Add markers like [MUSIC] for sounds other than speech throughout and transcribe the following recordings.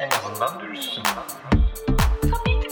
En azından dürüstsün. Tabii ki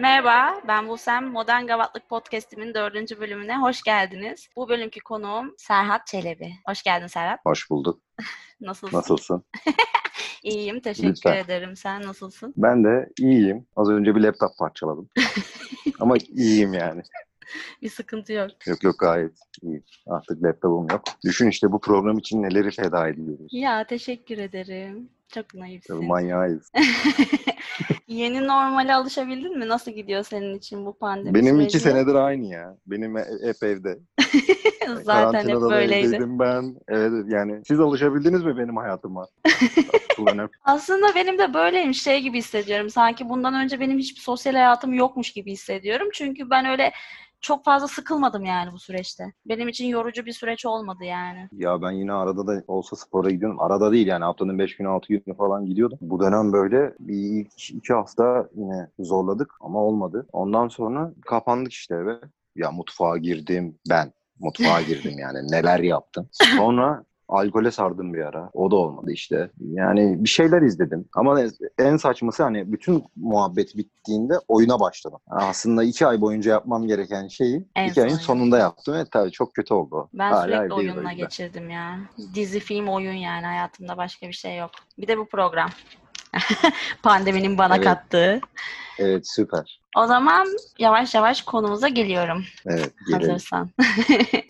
Merhaba, ben Busem. Modern Gavatlık Podcast'imin dördüncü bölümüne hoş geldiniz. Bu bölümkü konuğum Serhat Çelebi. Hoş geldin Serhat. Hoş bulduk. [LAUGHS] Nasılsın? Nasılsın? [LAUGHS] İyiyim, teşekkür Lütfen. ederim. Sen nasılsın? Ben de iyiyim. Az önce bir laptop parçaladım. [LAUGHS] Ama iyiyim yani. Bir sıkıntı yok. Yok yok gayet iyiyim. Artık laptopum yok. Düşün işte bu program için neleri feda ediyoruz. Ya teşekkür ederim. Çok naifsin. manyağıyız. [LAUGHS] Yeni normale alışabildin mi? Nasıl gidiyor senin için bu pandemi Benim iki süreci? senedir aynı ya. Benim e- hep evde. [LAUGHS] Zaten hep böyleydi. ben. Evet yani siz alışabildiniz mi benim hayatıma? [LAUGHS] Aslında benim de böyleymiş şey gibi hissediyorum. Sanki bundan önce benim hiçbir sosyal hayatım yokmuş gibi hissediyorum. Çünkü ben öyle çok fazla sıkılmadım yani bu süreçte. Benim için yorucu bir süreç olmadı yani. Ya ben yine arada da olsa spora gidiyorum. Arada değil yani haftanın 5 günü 6 günü falan gidiyordum. Bu dönem böyle bir ilk iki hafta yine zorladık ama olmadı. Ondan sonra kapandık işte eve. Ya mutfağa girdim ben. Mutfağa [LAUGHS] girdim yani neler yaptım. Sonra alkole sardım bir ara. O da olmadı işte. Yani bir şeyler izledim. Ama en saçması hani bütün muhabbet bittiğinde oyuna başladım. Yani aslında iki ay boyunca yapmam gereken şeyi En iki ayın son sonunda yaptım. Evet tabii çok kötü oldu. Ben Hala sürekli oyunla geçirdim ya. Dizi, film, oyun yani hayatımda başka bir şey yok. Bir de bu program. [LAUGHS] Pandeminin bana Evet. kattığı. Evet süper. O zaman yavaş yavaş konumuza geliyorum. Evet gelelim. Hazırsan. [LAUGHS]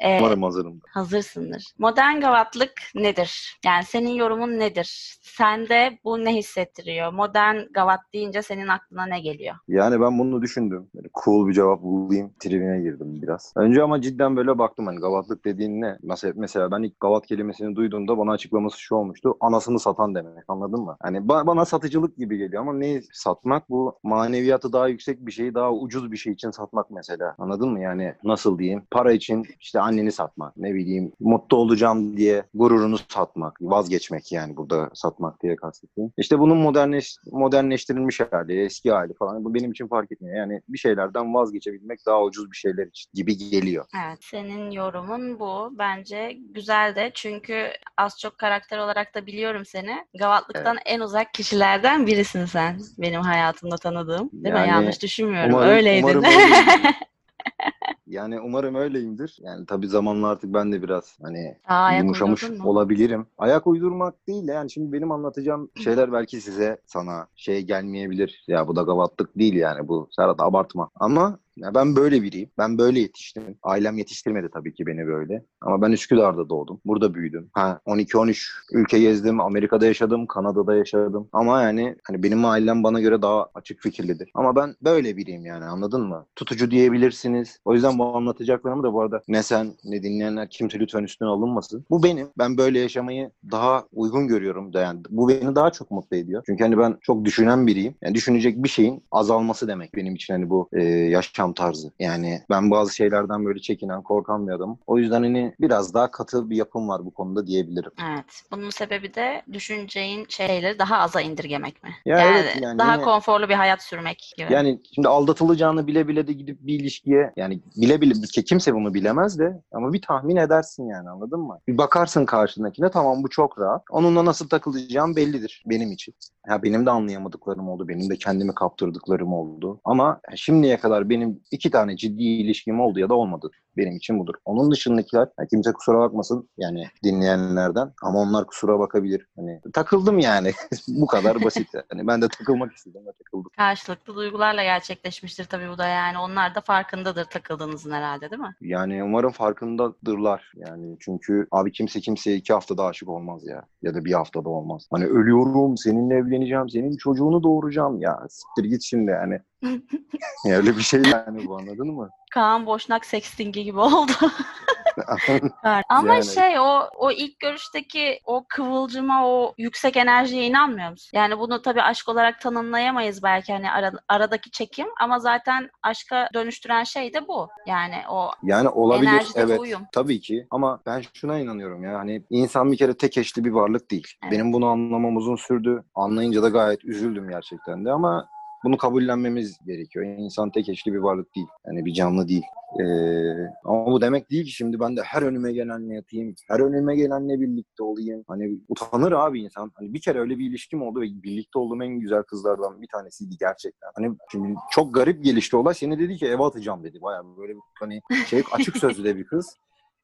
Ee, Umarım hazırım. hazırsındır. Modern gavatlık nedir? Yani senin yorumun nedir? Sende bu ne hissettiriyor? Modern gavat deyince senin aklına ne geliyor? Yani ben bunu düşündüm. Böyle cool bir cevap bulayım. Tribine girdim biraz. Önce ama cidden böyle baktım hani gavatlık dediğin ne? Mesela, mesela ben ilk gavat kelimesini duyduğumda bana açıklaması şu olmuştu. Anasını satan demek anladın mı? Hani ba- bana satıcılık gibi geliyor ama neyi satmak? Bu maneviyatı daha yüksek bir şeyi daha ucuz bir şey için satmak mesela. Anladın mı? Yani nasıl diyeyim? Para için işte anneni satmak. Ne bileyim mutlu olacağım diye gururunu satmak. Vazgeçmek yani burada satmak diye kastettiğim. İşte bunun modernleş, modernleştirilmiş hali, eski hali falan. Bu benim için fark etmiyor. Yani bir şeylerden vazgeçebilmek daha ucuz bir şeyler için gibi geliyor. Evet, senin yorumun bu. Bence güzel de çünkü az çok karakter olarak da biliyorum seni. Gavatlıktan en uzak kişilerden birisin sen. Benim hayatımda tanıdığım. Değil mi? Yani Yanlış düşünmüyorum. umarım- Öyleydin. umarım. [LAUGHS] Yani umarım öyleyimdir. Yani tabii zamanla artık ben de biraz hani Aa, yumuşamış olabilirim. Ayak uydurmak değil de yani şimdi benim anlatacağım [LAUGHS] şeyler belki size sana şey gelmeyebilir. Ya bu da gavatlık değil yani bu Serhat abartma. Ama ya ben böyle biriyim. Ben böyle yetiştim. Ailem yetiştirmedi tabii ki beni böyle. Ama ben Üsküdar'da doğdum. Burada büyüdüm. Ha 12-13 ülke gezdim. Amerika'da yaşadım. Kanada'da yaşadım. Ama yani hani benim ailem bana göre daha açık fikirlidir. Ama ben böyle biriyim yani anladın mı? Tutucu diyebilirsiniz. O yüzden bu anlatacaklarımı da bu arada ne sen ne dinleyenler kimse lütfen üstüne alınmasın. Bu benim. Ben böyle yaşamayı daha uygun görüyorum. da Yani bu beni daha çok mutlu ediyor. Çünkü hani ben çok düşünen biriyim. Yani düşünecek bir şeyin azalması demek benim için hani bu e, yaşam tarzı. Yani ben bazı şeylerden böyle çekinen, korkan bir adamım. O yüzden hani biraz daha katı bir yapım var bu konuda diyebilirim. Evet. Bunun sebebi de düşüneceğin şeyleri daha aza indirgemek mi? Ya yani, evet, yani daha yine- konforlu bir hayat sürmek gibi. Yani şimdi aldatılacağını bile bile de gidip bir ilişkiye yani bile bile ki kimse bunu bilemez de ama bir tahmin edersin yani anladın mı? Bir bakarsın karşındakine tamam bu çok rahat. Onunla nasıl takılacağım bellidir benim için. Ya benim de anlayamadıklarım oldu. Benim de kendimi kaptırdıklarım oldu. Ama şimdiye kadar benim iki tane ciddi ilişkim oldu ya da olmadı. Benim için budur. Onun dışındakiler kimse kusura bakmasın yani dinleyenlerden ama onlar kusura bakabilir. Hani takıldım yani. [LAUGHS] bu kadar basit. Yani ben de takılmak istedim ve takıldım. Karşılıklı duygularla gerçekleşmiştir tabii bu da yani. Onlar da farkındadır takıldığınızın herhalde değil mi? Yani umarım farkındadırlar. Yani çünkü abi kimse kimseye iki haftada aşık olmaz ya. Ya da bir haftada olmaz. Hani ölüyorum, seninle evleneceğim, senin çocuğunu doğuracağım. Ya siktir git şimdi yani. [LAUGHS] öyle bir şey yani bu anladın mı? [LAUGHS] Kaan Boşnak sextingi gibi oldu. [LAUGHS] Ama Yani- şey o o ilk görüşteki o kıvılcıma o yüksek enerjiye inanmıyor musun? Yani bunu tabii aşk olarak tanımlayamayız belki hani ara- aradaki çekim ama zaten aşka dönüştüren şey de bu. Yani o Yani olabilir evet uyum. tabii ki ama ben şuna inanıyorum ya hani insan bir kere tek eşli bir varlık değil. Evet. Benim bunu anlamam uzun sürdü. Anlayınca da gayet üzüldüm gerçekten de ama bunu kabullenmemiz gerekiyor. İnsan tek eşli bir varlık değil. Yani bir canlı değil. Ee, ama bu demek değil ki şimdi ben de her önüme gelenle yatayım. Her önüme gelenle birlikte olayım. Hani utanır abi insan. Hani bir kere öyle bir ilişkim oldu ve birlikte olduğum en güzel kızlardan bir tanesiydi gerçekten. Hani şimdi çok garip gelişti olay. Seni dedi ki eve atacağım dedi. Bayağı böyle hani şey açık sözlü de bir kız.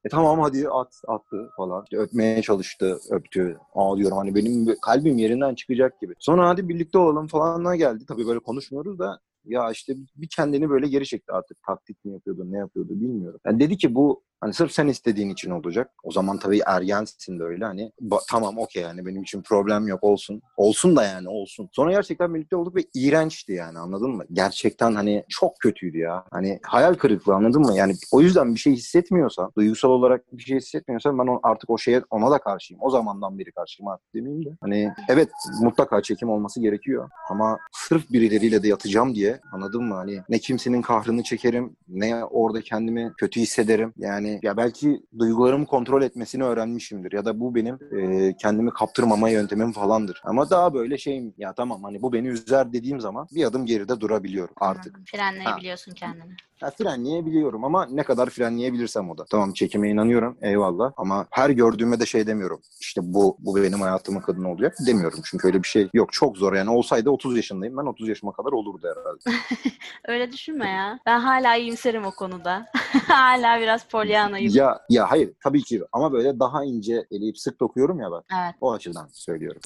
E tamam hadi at attı falan. İşte öpmeye çalıştı, öptü. Aa diyorum hani benim kalbim yerinden çıkacak gibi. Sonra hadi birlikte olalım falanına geldi. Tabii böyle konuşmuyoruz da ya işte bir kendini böyle geri çekti artık. Taktik mi yapıyordu, ne yapıyordu bilmiyorum. Yani dedi ki bu hani sırf sen istediğin için olacak. O zaman tabii ergensin de öyle hani tamam okey yani benim için problem yok olsun. Olsun da yani olsun. Sonra gerçekten birlikte olduk ve iğrençti yani anladın mı? Gerçekten hani çok kötüydü ya. Hani hayal kırıklığı anladın mı? Yani o yüzden bir şey hissetmiyorsan, duygusal olarak bir şey hissetmiyorsan ben artık o şeye ona da karşıyım. O zamandan beri karşıyım artık demeyeyim de. Hani evet mutlaka çekim olması gerekiyor. Ama sırf birileriyle de yatacağım diye anladın mı? Hani ne kimsenin kahrını çekerim, ne orada kendimi kötü hissederim. Yani ya belki duygularımı kontrol etmesini öğrenmişimdir. Ya da bu benim e, kendimi kaptırmama yöntemim falandır. Ama daha böyle şeyim ya tamam hani bu beni üzer dediğim zaman bir adım geride durabiliyorum artık. Anladım. frenleyebiliyorsun kendini. Ya frenleyebiliyorum ama ne kadar frenleyebilirsem o da. Tamam çekime inanıyorum eyvallah ama her gördüğüme de şey demiyorum. İşte bu bu benim hayatımın kadını olacak demiyorum. Çünkü öyle bir şey yok. Çok zor yani olsaydı 30 yaşındayım. Ben 30 yaşıma kadar olurdu herhalde. [LAUGHS] Öyle düşünme ya. Ben hala iyimserim o konuda. [LAUGHS] hala biraz polyanayım. ya ya hayır tabii ki ama böyle daha ince eleyip sık dokuyorum ya ben. Evet. O açıdan söylüyorum.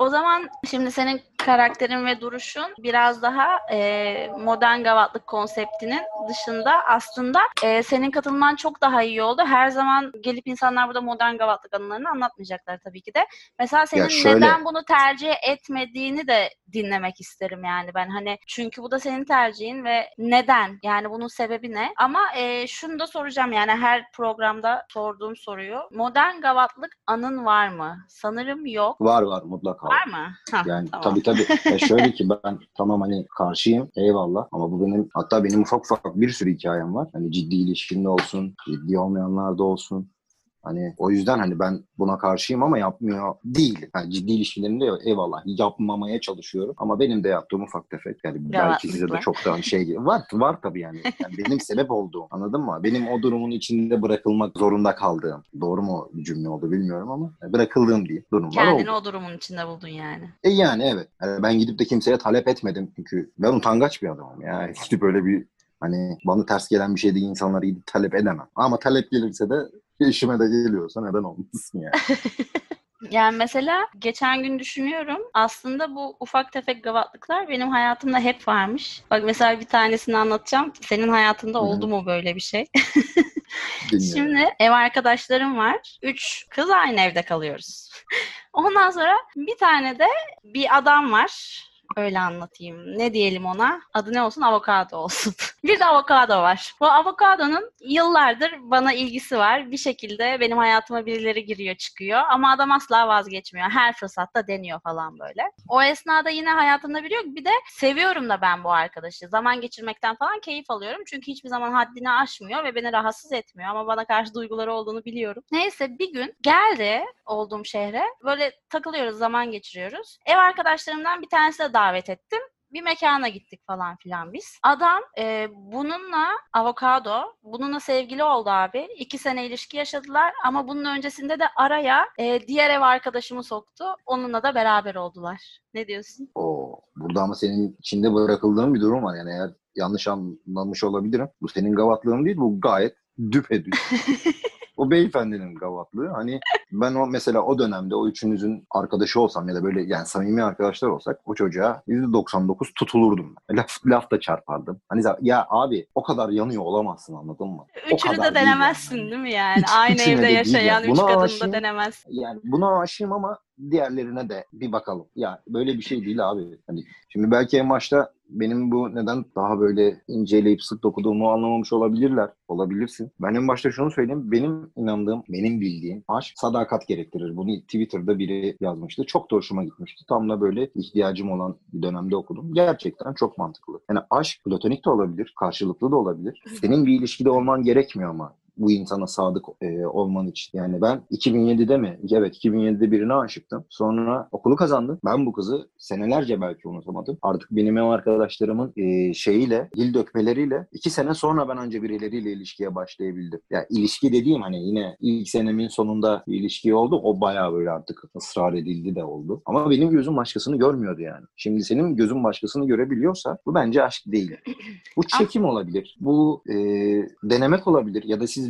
O zaman şimdi senin karakterin ve duruşun biraz daha e, modern gavatlık konseptinin dışında aslında e, senin katılman çok daha iyi oldu. Her zaman gelip insanlar burada modern gavatlık anılarını anlatmayacaklar tabii ki de. Mesela senin şöyle- neden bunu tercih etmediğini de dinlemek isterim yani ben hani çünkü bu da senin tercihin ve neden yani bunun sebebi ne? Ama e, şunu da soracağım yani her programda sorduğum soruyu. Modern gavatlık anın var mı? Sanırım yok. Var var mutlaka. Var mı? Hah, Yani tamam. tabii tabii. Ya şöyle ki ben tamam hani karşıyım eyvallah ama bu benim hatta benim ufak ufak bir sürü hikayem var. Hani ciddi ilişkinde olsun, ciddi olmayanlar da olsun. Hani o yüzden hani ben buna karşıyım ama yapmıyor değil. Yani ciddi ilişkilerimde eyvallah yapmamaya çalışıyorum. Ama benim de yaptığım ufak tefek. Yani belki size de Rahatlıkla. çok daha şey var. Var tabii yani. yani benim sebep olduğum anladın mı? Benim o durumun içinde bırakılmak zorunda kaldığım. Doğru mu bir cümle oldu bilmiyorum ama bırakıldığım değil durumlar Kendini oldu. o durumun içinde buldun yani. E yani evet. Yani ben gidip de kimseye talep etmedim çünkü ben utangaç bir adamım. Yani [LAUGHS] gidip böyle bir hani bana ters gelen bir şey değil insanlara gidip talep edemem. Ama talep gelirse de işime de geliyorsa neden olmasın yani. [LAUGHS] Yani mesela geçen gün düşünüyorum aslında bu ufak tefek gavatlıklar benim hayatımda hep varmış. Bak mesela bir tanesini anlatacağım. Senin hayatında oldu mu böyle bir şey? [LAUGHS] Şimdi ev arkadaşlarım var. Üç kız aynı evde kalıyoruz. [LAUGHS] Ondan sonra bir tane de bir adam var. Öyle anlatayım. Ne diyelim ona? Adı ne olsun? Avokado olsun. [LAUGHS] bir de avokado var. Bu avokadonun yıllardır bana ilgisi var. Bir şekilde benim hayatıma birileri giriyor çıkıyor. Ama adam asla vazgeçmiyor. Her fırsatta deniyor falan böyle. O esnada yine hayatımda biri yok. Bir de seviyorum da ben bu arkadaşı. Zaman geçirmekten falan keyif alıyorum. Çünkü hiçbir zaman haddini aşmıyor ve beni rahatsız etmiyor. Ama bana karşı duyguları olduğunu biliyorum. Neyse bir gün geldi olduğum şehre. Böyle takılıyoruz, zaman geçiriyoruz. Ev arkadaşlarımdan bir tanesi de davet ettim. Bir mekana gittik falan filan biz. Adam e, bununla avokado, bununla sevgili oldu abi. İki sene ilişki yaşadılar ama bunun öncesinde de araya e, diğer ev arkadaşımı soktu. Onunla da beraber oldular. Ne diyorsun? Oo, burada ama senin içinde bırakıldığın bir durum var. Yani eğer yanlış anlamış olabilirim. Bu senin gavatlığın değil bu gayet düpedüz. [LAUGHS] o beyefendinin gavatlığı. Hani ben o mesela o dönemde o üçünüzün arkadaşı olsam ya da böyle yani samimi arkadaşlar olsak o çocuğa %99 tutulurdum. Laf, laf da çarpardım. Hani ya abi o kadar yanıyor olamazsın anladın mı? O Üçünü kadar de değil denemezsin yani. değil mi yani? Hiç- Aynı de evde değil yaşayan yani. üç kadını da aşığım. denemezsin. Yani buna aşığım ama diğerlerine de bir bakalım. Ya böyle bir şey değil abi. Hani şimdi belki en başta benim bu neden daha böyle inceleyip sık dokuduğumu anlamamış olabilirler. Olabilirsin. Ben en başta şunu söyleyeyim. Benim inandığım, benim bildiğim aşk sadakat gerektirir. Bunu Twitter'da biri yazmıştı. Çok da hoşuma gitmişti. Tam da böyle ihtiyacım olan bir dönemde okudum. Gerçekten çok mantıklı. Yani aşk platonik de olabilir, karşılıklı da olabilir. Senin bir ilişkide olman gerekmiyor ama bu insana sadık e, olman için. Yani ben 2007'de mi? Evet 2007'de birine aşıktım. Sonra okulu kazandım. Ben bu kızı senelerce belki unutamadım. Artık benim ev arkadaşlarımın e, şeyiyle, dil dökmeleriyle iki sene sonra ben anca birileriyle ilişkiye başlayabildim. Ya ilişki dediğim hani yine ilk senemin sonunda bir ilişki oldu. O bayağı böyle artık ısrar edildi de oldu. Ama benim gözüm başkasını görmüyordu yani. Şimdi senin gözün başkasını görebiliyorsa bu bence aşk değil. Bu [CLEARS THROAT] çekim olabilir. Bu e, denemek olabilir. Ya da siz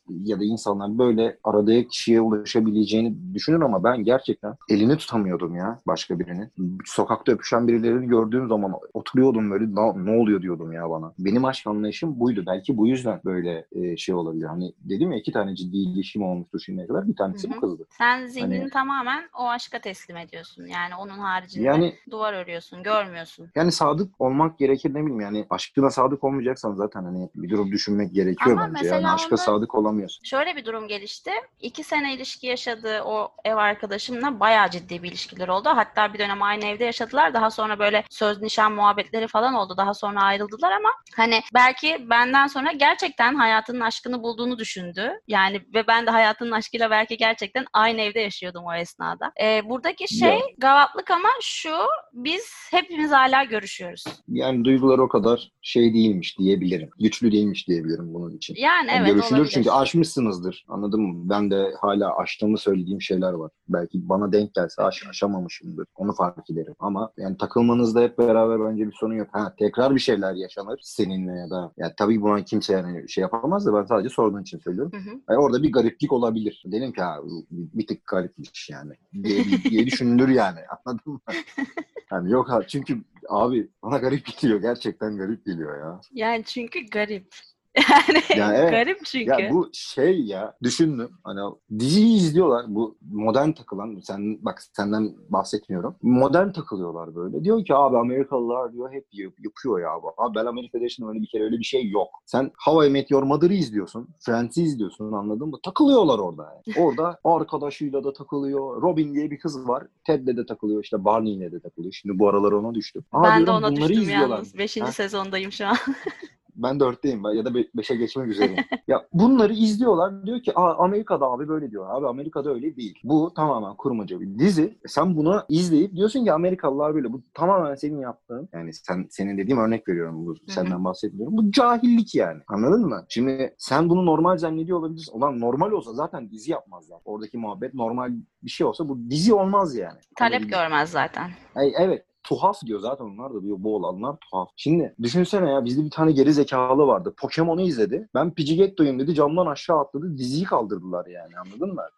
ya da insanlar böyle aradığı kişiye ulaşabileceğini düşünür ama ben gerçekten elini tutamıyordum ya başka birinin. Sokakta öpüşen birilerini gördüğüm zaman oturuyordum böyle ne, oluyor diyordum ya bana. Benim aşk anlayışım buydu. Belki bu yüzden böyle e, şey olabilir. Hani dedim ya iki tane ciddi ilişkim olmuştu şimdiye kadar. Bir tanesi bu kızdı. Sen zihnini Hani- tamamen o aşka teslim ediyorsun. Yani onun haricinde Yani duvar örüyorsun, görmüyorsun. yani sadık olmak gerekir ne bileyim yani aşkına sadık olmayacaksan zaten hani bir durum düşünmek gerekiyor Ama bence. Yani aşka onda- sadık olamıyorsun. Şöyle bir durum gelişti. İki sene ilişki yaşadığı o ev arkadaşımla bayağı ciddi bir ilişkiler oldu. Hatta bir dönem aynı evde yaşadılar. Daha sonra böyle söz nişan muhabbetleri falan oldu. Daha sonra ayrıldılar ama hani belki benden sonra gerçekten hayatının aşkını bulduğunu düşündü. Yani ve ben de hayatının aşkıyla belki gerçekten aynı evde yaşıyordum o esnada. Ee, buradaki şey Ya. gavatlık ama şu biz hepimiz hala görüşüyoruz. Yani duygular o kadar şey değilmiş diyebilirim. Güçlü değilmiş diyebilirim bunun için. Yani Yani evet görüşülür olabilir. çünkü aşmışsınızdır. Anladın mı? Ben de hala aştığımı söylediğim şeyler var. Belki bana denk gelse aş, aşamamışımdır. Onu fark ederim. Ama yani takılmanızda hep beraber bence bir sorun yok. Ha, tekrar bir şeyler yaşanır seninle ya da ya tabii buna kimse yani şey yapamaz da ben sadece sorduğun için söylüyorum. Hı hı. Yani orada bir gariplik olabilir. Dedim ki ha bir tık garipmiş yani diye, diye düşünülür yani. [LAUGHS] Anladın mı? Yani yok ha çünkü abi bana garip geliyor. Gerçekten garip geliyor ya. Yani çünkü garip. Yani Ya [LAUGHS] evet. garip çünkü. Ya bu şey ya düşündüm hani diziyi izliyorlar bu modern takılan sen bak senden bahsetmiyorum modern takılıyorlar böyle diyor ki abi Amerikalılar diyor hep yap- yapıyor ya bu. abi ben Amerika'da yaşadım öyle bir kere öyle bir şey yok sen How I Met Your Mother'ı izliyorsun Friends'i izliyorsun anladın mı takılıyorlar orada yani. [LAUGHS] orada arkadaşıyla da takılıyor Robin diye bir kız var Ted'le de takılıyor işte Barney'le de takılıyor şimdi bu aralar ona düştüm Aa, ben de diyorum, ona bunları düştüm yalnız. Beşinci Ha? sezondayım şu an. [LAUGHS] Ben dörtteyim ya da be- beşe geçmek üzereyim. [LAUGHS] ya bunları izliyorlar diyor ki Aa, Amerika'da abi böyle diyor. Abi Amerika'da öyle değil. Bu tamamen kurmaca bir dizi. Sen bunu izleyip diyorsun ki Amerikalılar böyle. Bu tamamen senin yaptığın. Yani sen senin dediğim örnek veriyorum. Bu, senden bahsetmiyorum. Bu cahillik yani. Anladın mı? Şimdi sen bunu normal zannediyor olabilirsin. Ulan normal olsa zaten dizi yapmazlar. Oradaki muhabbet normal bir şey olsa bu dizi olmaz yani. Talep Anladın görmez zaten. Ay, evet tuhaf diyor zaten onlar da diyor bu olanlar tuhaf. Şimdi düşünsene ya bizde bir tane geri zekalı vardı. Pokemon'u izledi. Ben Pidgeotto'yum dedi camdan aşağı atladı. Diziyi kaldırdılar yani anladın mı? [LAUGHS]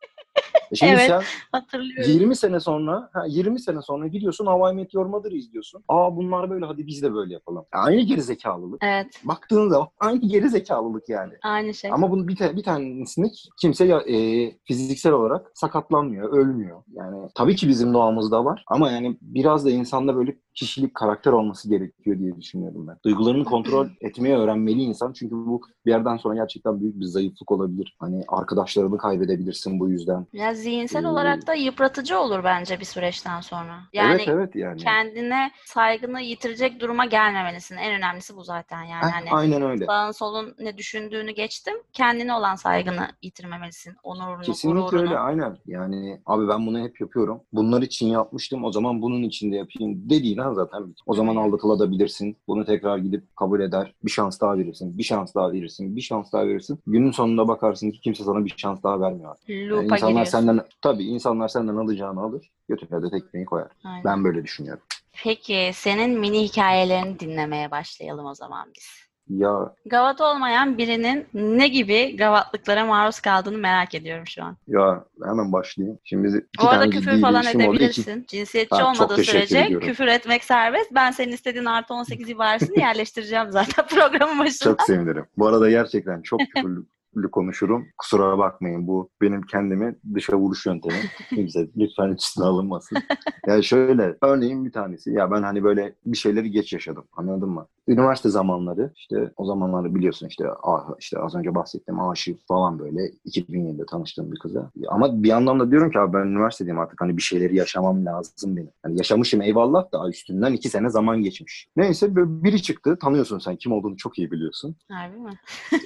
E şimdi Evet. sen Hatırlıyorum. 20 sene sonra ha, 20 sene sonra gidiyorsun How I Met Your Mother'ı izliyorsun. Aa bunlar böyle hadi biz de böyle yapalım. Aynı geri zekalılık. Evet. Baktığın zaman [LAUGHS] aynı geri zekalılık yani. Aynı şey. Ama bunun bir, ta- bir tanesini kimse ya, e, fiziksel olarak sakatlanmıyor, ölmüyor. Yani tabii ki bizim doğamızda var ama yani biraz da insanda böyle kişilik, karakter olması gerekiyor diye düşünüyorum ben. Duygularını kontrol [CLEARS THROAT] etmeyi öğrenmeli insan çünkü bu bir yerden sonra gerçekten büyük bir zayıflık olabilir. Hani arkadaşlarını kaybedebilirsin bu yüzden. Ya zihinsel Ee, olarak da yıpratıcı olur bence bir süreçten sonra. Yani evet evet yani. kendine saygını yitirecek duruma gelmemelisin. En önemlisi bu zaten yani. Heh, Hani aynen öyle. sağın solun ne düşündüğünü geçtim. Kendine olan saygını yitirmemelisin. Onurunu, Kesinlikle gururunu. öyle aynen. Yani abi ben bunu hep yapıyorum. Bunlar için yapmıştım o zaman bunun için de yapayım dediğin an zaten o zaman aldatılabilirsin. Bunu tekrar gidip kabul eder. Bir şans daha verirsin. Bir şans daha verirsin. Bir şans daha verirsin. Günün sonunda bakarsın ki kimse sana bir şans daha vermiyor. Yani Loop'a insanlar giriyorsun. senden tabii insanlar senden alacağını alır. Götüne de tekmeyi koyar. Aynen. Ben böyle düşünüyorum. Peki senin mini hikayelerini dinlemeye başlayalım o zaman biz. Ya Gavat olmayan birinin ne gibi gavatlıklara maruz kaldığını merak ediyorum şu an. ya hemen başlayayım. Şimdi biz iki Bu arada tane küfür ciddi falan ilişkim oldu. İki- edebilirsin. Cinsiyetçi Ha, çok olmadığı teşekkür sürece ediyorum. küfür etmek serbest. Ben senin istediğin artı 18 ibaresini [LAUGHS] yerleştireceğim zaten [LAUGHS] programın başında. Çok sevinirim. Bu arada gerçekten çok küfürlü konuşurum. Kusura bakmayın bu benim kendimi dışa vuruş yöntemi. Kimse [LAUGHS] lütfen üstüne alınmasın. Yani şöyle örneğin bir tanesi. Ya ben hani böyle bir şeyleri geç yaşadım. Anladın mı? Üniversite zamanları işte o zamanları biliyorsun işte işte az önce bahsettiğim aşık falan böyle 2007'de tanıştığım bir kıza. Ama bir yandan da diyorum ki abi ben üniversitedeyim artık hani bir şeyleri yaşamam lazım benim. Hani yaşamışım eyvallah da üstünden iki sene zaman geçmiş. Neyse biri çıktı tanıyorsun sen kim olduğunu çok iyi biliyorsun. Harbi mi?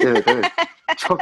Evet evet. [LAUGHS] çok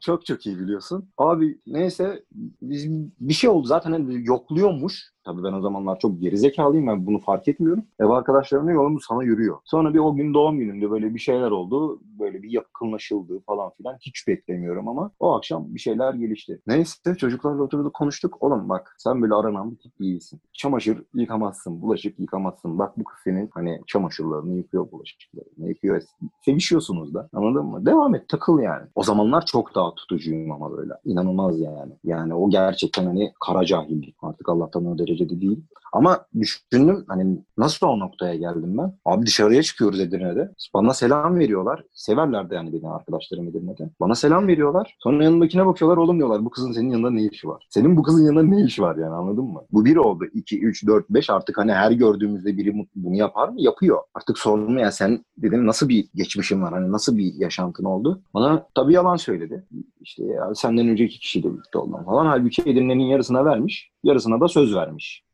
çok çok iyi biliyorsun. Abi neyse biz bir şey oldu zaten hani yokluyormuş. Tabii ben o zamanlar çok gerizekalıyım ben bunu fark etmiyorum. Ev arkadaşlarımla yolumuz sana yürüyor. Sonra bir o gün doğum günümde böyle bir şeyler oldu. Böyle bir yakınlaşıldı falan filan. Hiç beklemiyorum ama o akşam bir şeyler gelişti. Neyse çocuklarla oturduk konuştuk. Oğlum bak sen böyle aranan bir tip değilsin. Çamaşır yıkamazsın, bulaşık yıkamazsın. Bak bu kız senin hani çamaşırlarını yıkıyor, bulaşıklarını yıkıyor. Sevişiyorsunuz da anladın mı? Devam et takıl yani. O zamanlar çok daha tutucuyum ama böyle. İnanılmaz yani. Yani o gerçekten hani kara cahillik. Artık Allah'tan o derecede değil. Ama düşündüm hani nasıl o noktaya geldim ben? Abi dışarıya çıkıyoruz Edirne'de. Bana selam veriyorlar. Severler de yani beni arkadaşlarım Edirne'de. Bana selam veriyorlar. Sonra yanındakine bakıyorlar. Oğlum diyorlar bu kızın senin yanında ne işi var? Senin bu kızın yanında ne işi var yani anladın mı? Bu bir oldu. 2, 3, 4, 5 artık hani her gördüğümüzde biri bunu yapar mı? Yapıyor. Artık sorun ya sen dedim nasıl bir geçmişin var? Hani nasıl bir yaşantın oldu? Bana tabii yalan söyledi. İşte ya senden önce iki kişiyle birlikte oldum falan. Halbuki Edirne'nin yarısına vermiş. Yarısına da söz vermiş.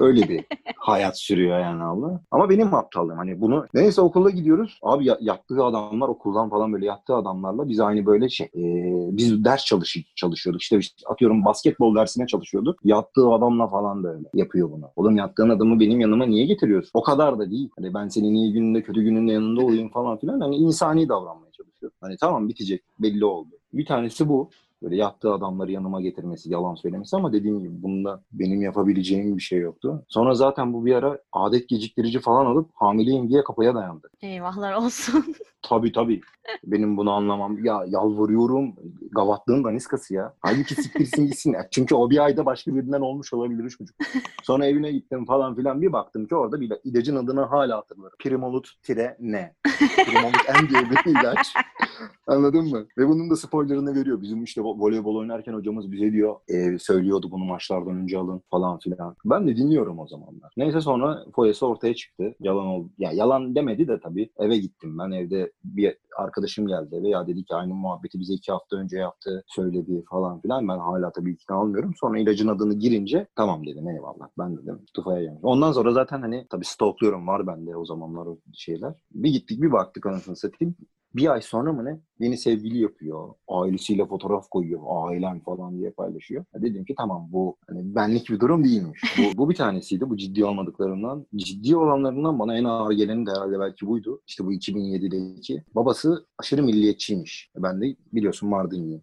Öyle bir hayat sürüyor yani abla. Ama benim aptallığım hani bunu neyse okula gidiyoruz. Abi ya, yattığı adamlar okuldan falan böyle yattığı adamlarla biz aynı böyle şey e, biz ders çalış, çalışıyorduk. İşte, işte atıyorum basketbol dersine çalışıyorduk. Yattığı adamla falan böyle yapıyor bunu. Oğlum yattığın adamı benim yanıma niye getiriyorsun? O kadar da değil. Hani ben senin iyi gününde kötü gününde yanında olayım falan filan. Hani insani davranmaya çalışıyor. Hani tamam bitecek belli oldu. Bir tanesi bu böyle yattığı adamları yanıma getirmesi, yalan söylemesi ama dediğim gibi bunda benim yapabileceğim bir şey yoktu. Sonra zaten bu bir ara adet geciktirici falan alıp hamileyim diye kapıya dayandı. Eyvahlar olsun. [LAUGHS] Tabii tabii. Benim bunu anlamam. Ya yalvarıyorum. Gavatlığın daniskası ya. Halbuki siktirsin gitsin. Çünkü o bir ayda başka birinden olmuş olabilir çocuk. Sonra evine gittim falan filan. Bir baktım ki orada bir ilacın adını hala hatırlarım. Primolut tire ne? Primolut en diye bir ilaç. [LAUGHS] Anladın mı? Ve bunun da spoilerını veriyor. Bizim işte voleybol oynarken hocamız bize diyor e, söylüyordu bunu maçlardan önce alın falan filan. Ben de dinliyorum o zamanlar. Neyse sonra foyası ortaya çıktı. Yalan oldu. Ya yalan demedi de tabii. Eve gittim ben evde bir arkadaşım geldi eve ya dedi ki aynı muhabbeti bize iki hafta önce yaptı söyledi falan filan. Ben hala tabii ikna almıyorum. Sonra ilacın adını girince tamam dedim eyvallah. Ben dedim tufaya gelmiş. Ondan sonra zaten hani tabii stalkluyorum var bende o zamanlar o şeyler. Bir gittik bir baktık anasını satayım bir ay sonra mı ne yeni sevgili yapıyor. Ailesiyle fotoğraf koyuyor. Ailem falan diye paylaşıyor. Dedim ki tamam bu hani benlik bir durum değilmiş. Bu, bu bir tanesiydi. Bu ciddi olmadıklarından. Ciddi olanlarından bana en ağır geleni de herhalde belki buydu. İşte bu 2007'deki. Babası aşırı milliyetçiymiş. Ben de biliyorsun Mardinliyim.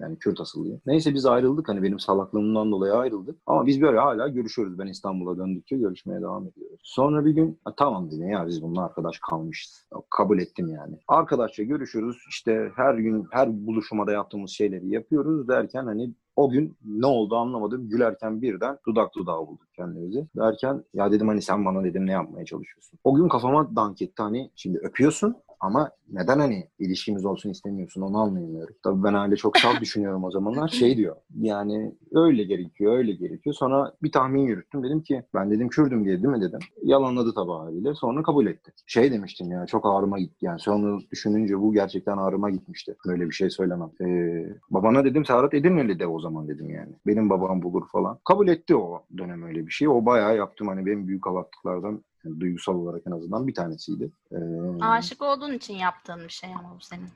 Yani Kürt asıllıyım. Neyse biz ayrıldık. Hani benim salaklığımdan dolayı ayrıldık. Ama biz böyle hala görüşüyoruz. Ben İstanbul'a döndükçe görüşmeye devam ediyoruz. Sonra bir gün tamam dedim ya biz bununla arkadaş kalmışız. Kabul ettim yani. Arkadaşça görüşürüz. İşte her gün her buluşmada yaptığımız şeyleri yapıyoruz derken hani o gün ne oldu anlamadım. Gülerken birden dudak dudağa bulduk kendimizi. Derken ya dedim hani sen bana dedim ne yapmaya çalışıyorsun. O gün kafama dank etti hani şimdi öpüyorsun ama neden hani ilişkimiz olsun istemiyorsun onu anlayamıyorum. Tabii ben öyle çok salt [LAUGHS] düşünüyorum o zamanlar. Şey diyor yani öyle gerekiyor öyle gerekiyor. Sonra bir tahmin yürüttüm. Dedim ki ben dedim Kürdüm diye değil mi dedim. Yalanladı tabii haliyle. Sonra kabul etti. Şey demiştim ya çok ağrıma gitti. Yani sonra düşününce bu gerçekten ağrıma gitmişti. Böyle bir şey söylemem. Ee, babana dedim Serhat Edirne'li de o zaman dedim yani. Benim babam bulur falan. Kabul etti o dönem öyle bir şey. O bayağı yaptım hani benim büyük avattıklardan yani duygusal olarak en azından bir tanesiydi. Ee, Aşık olduğun için yaptığın bir şey ama bu senin.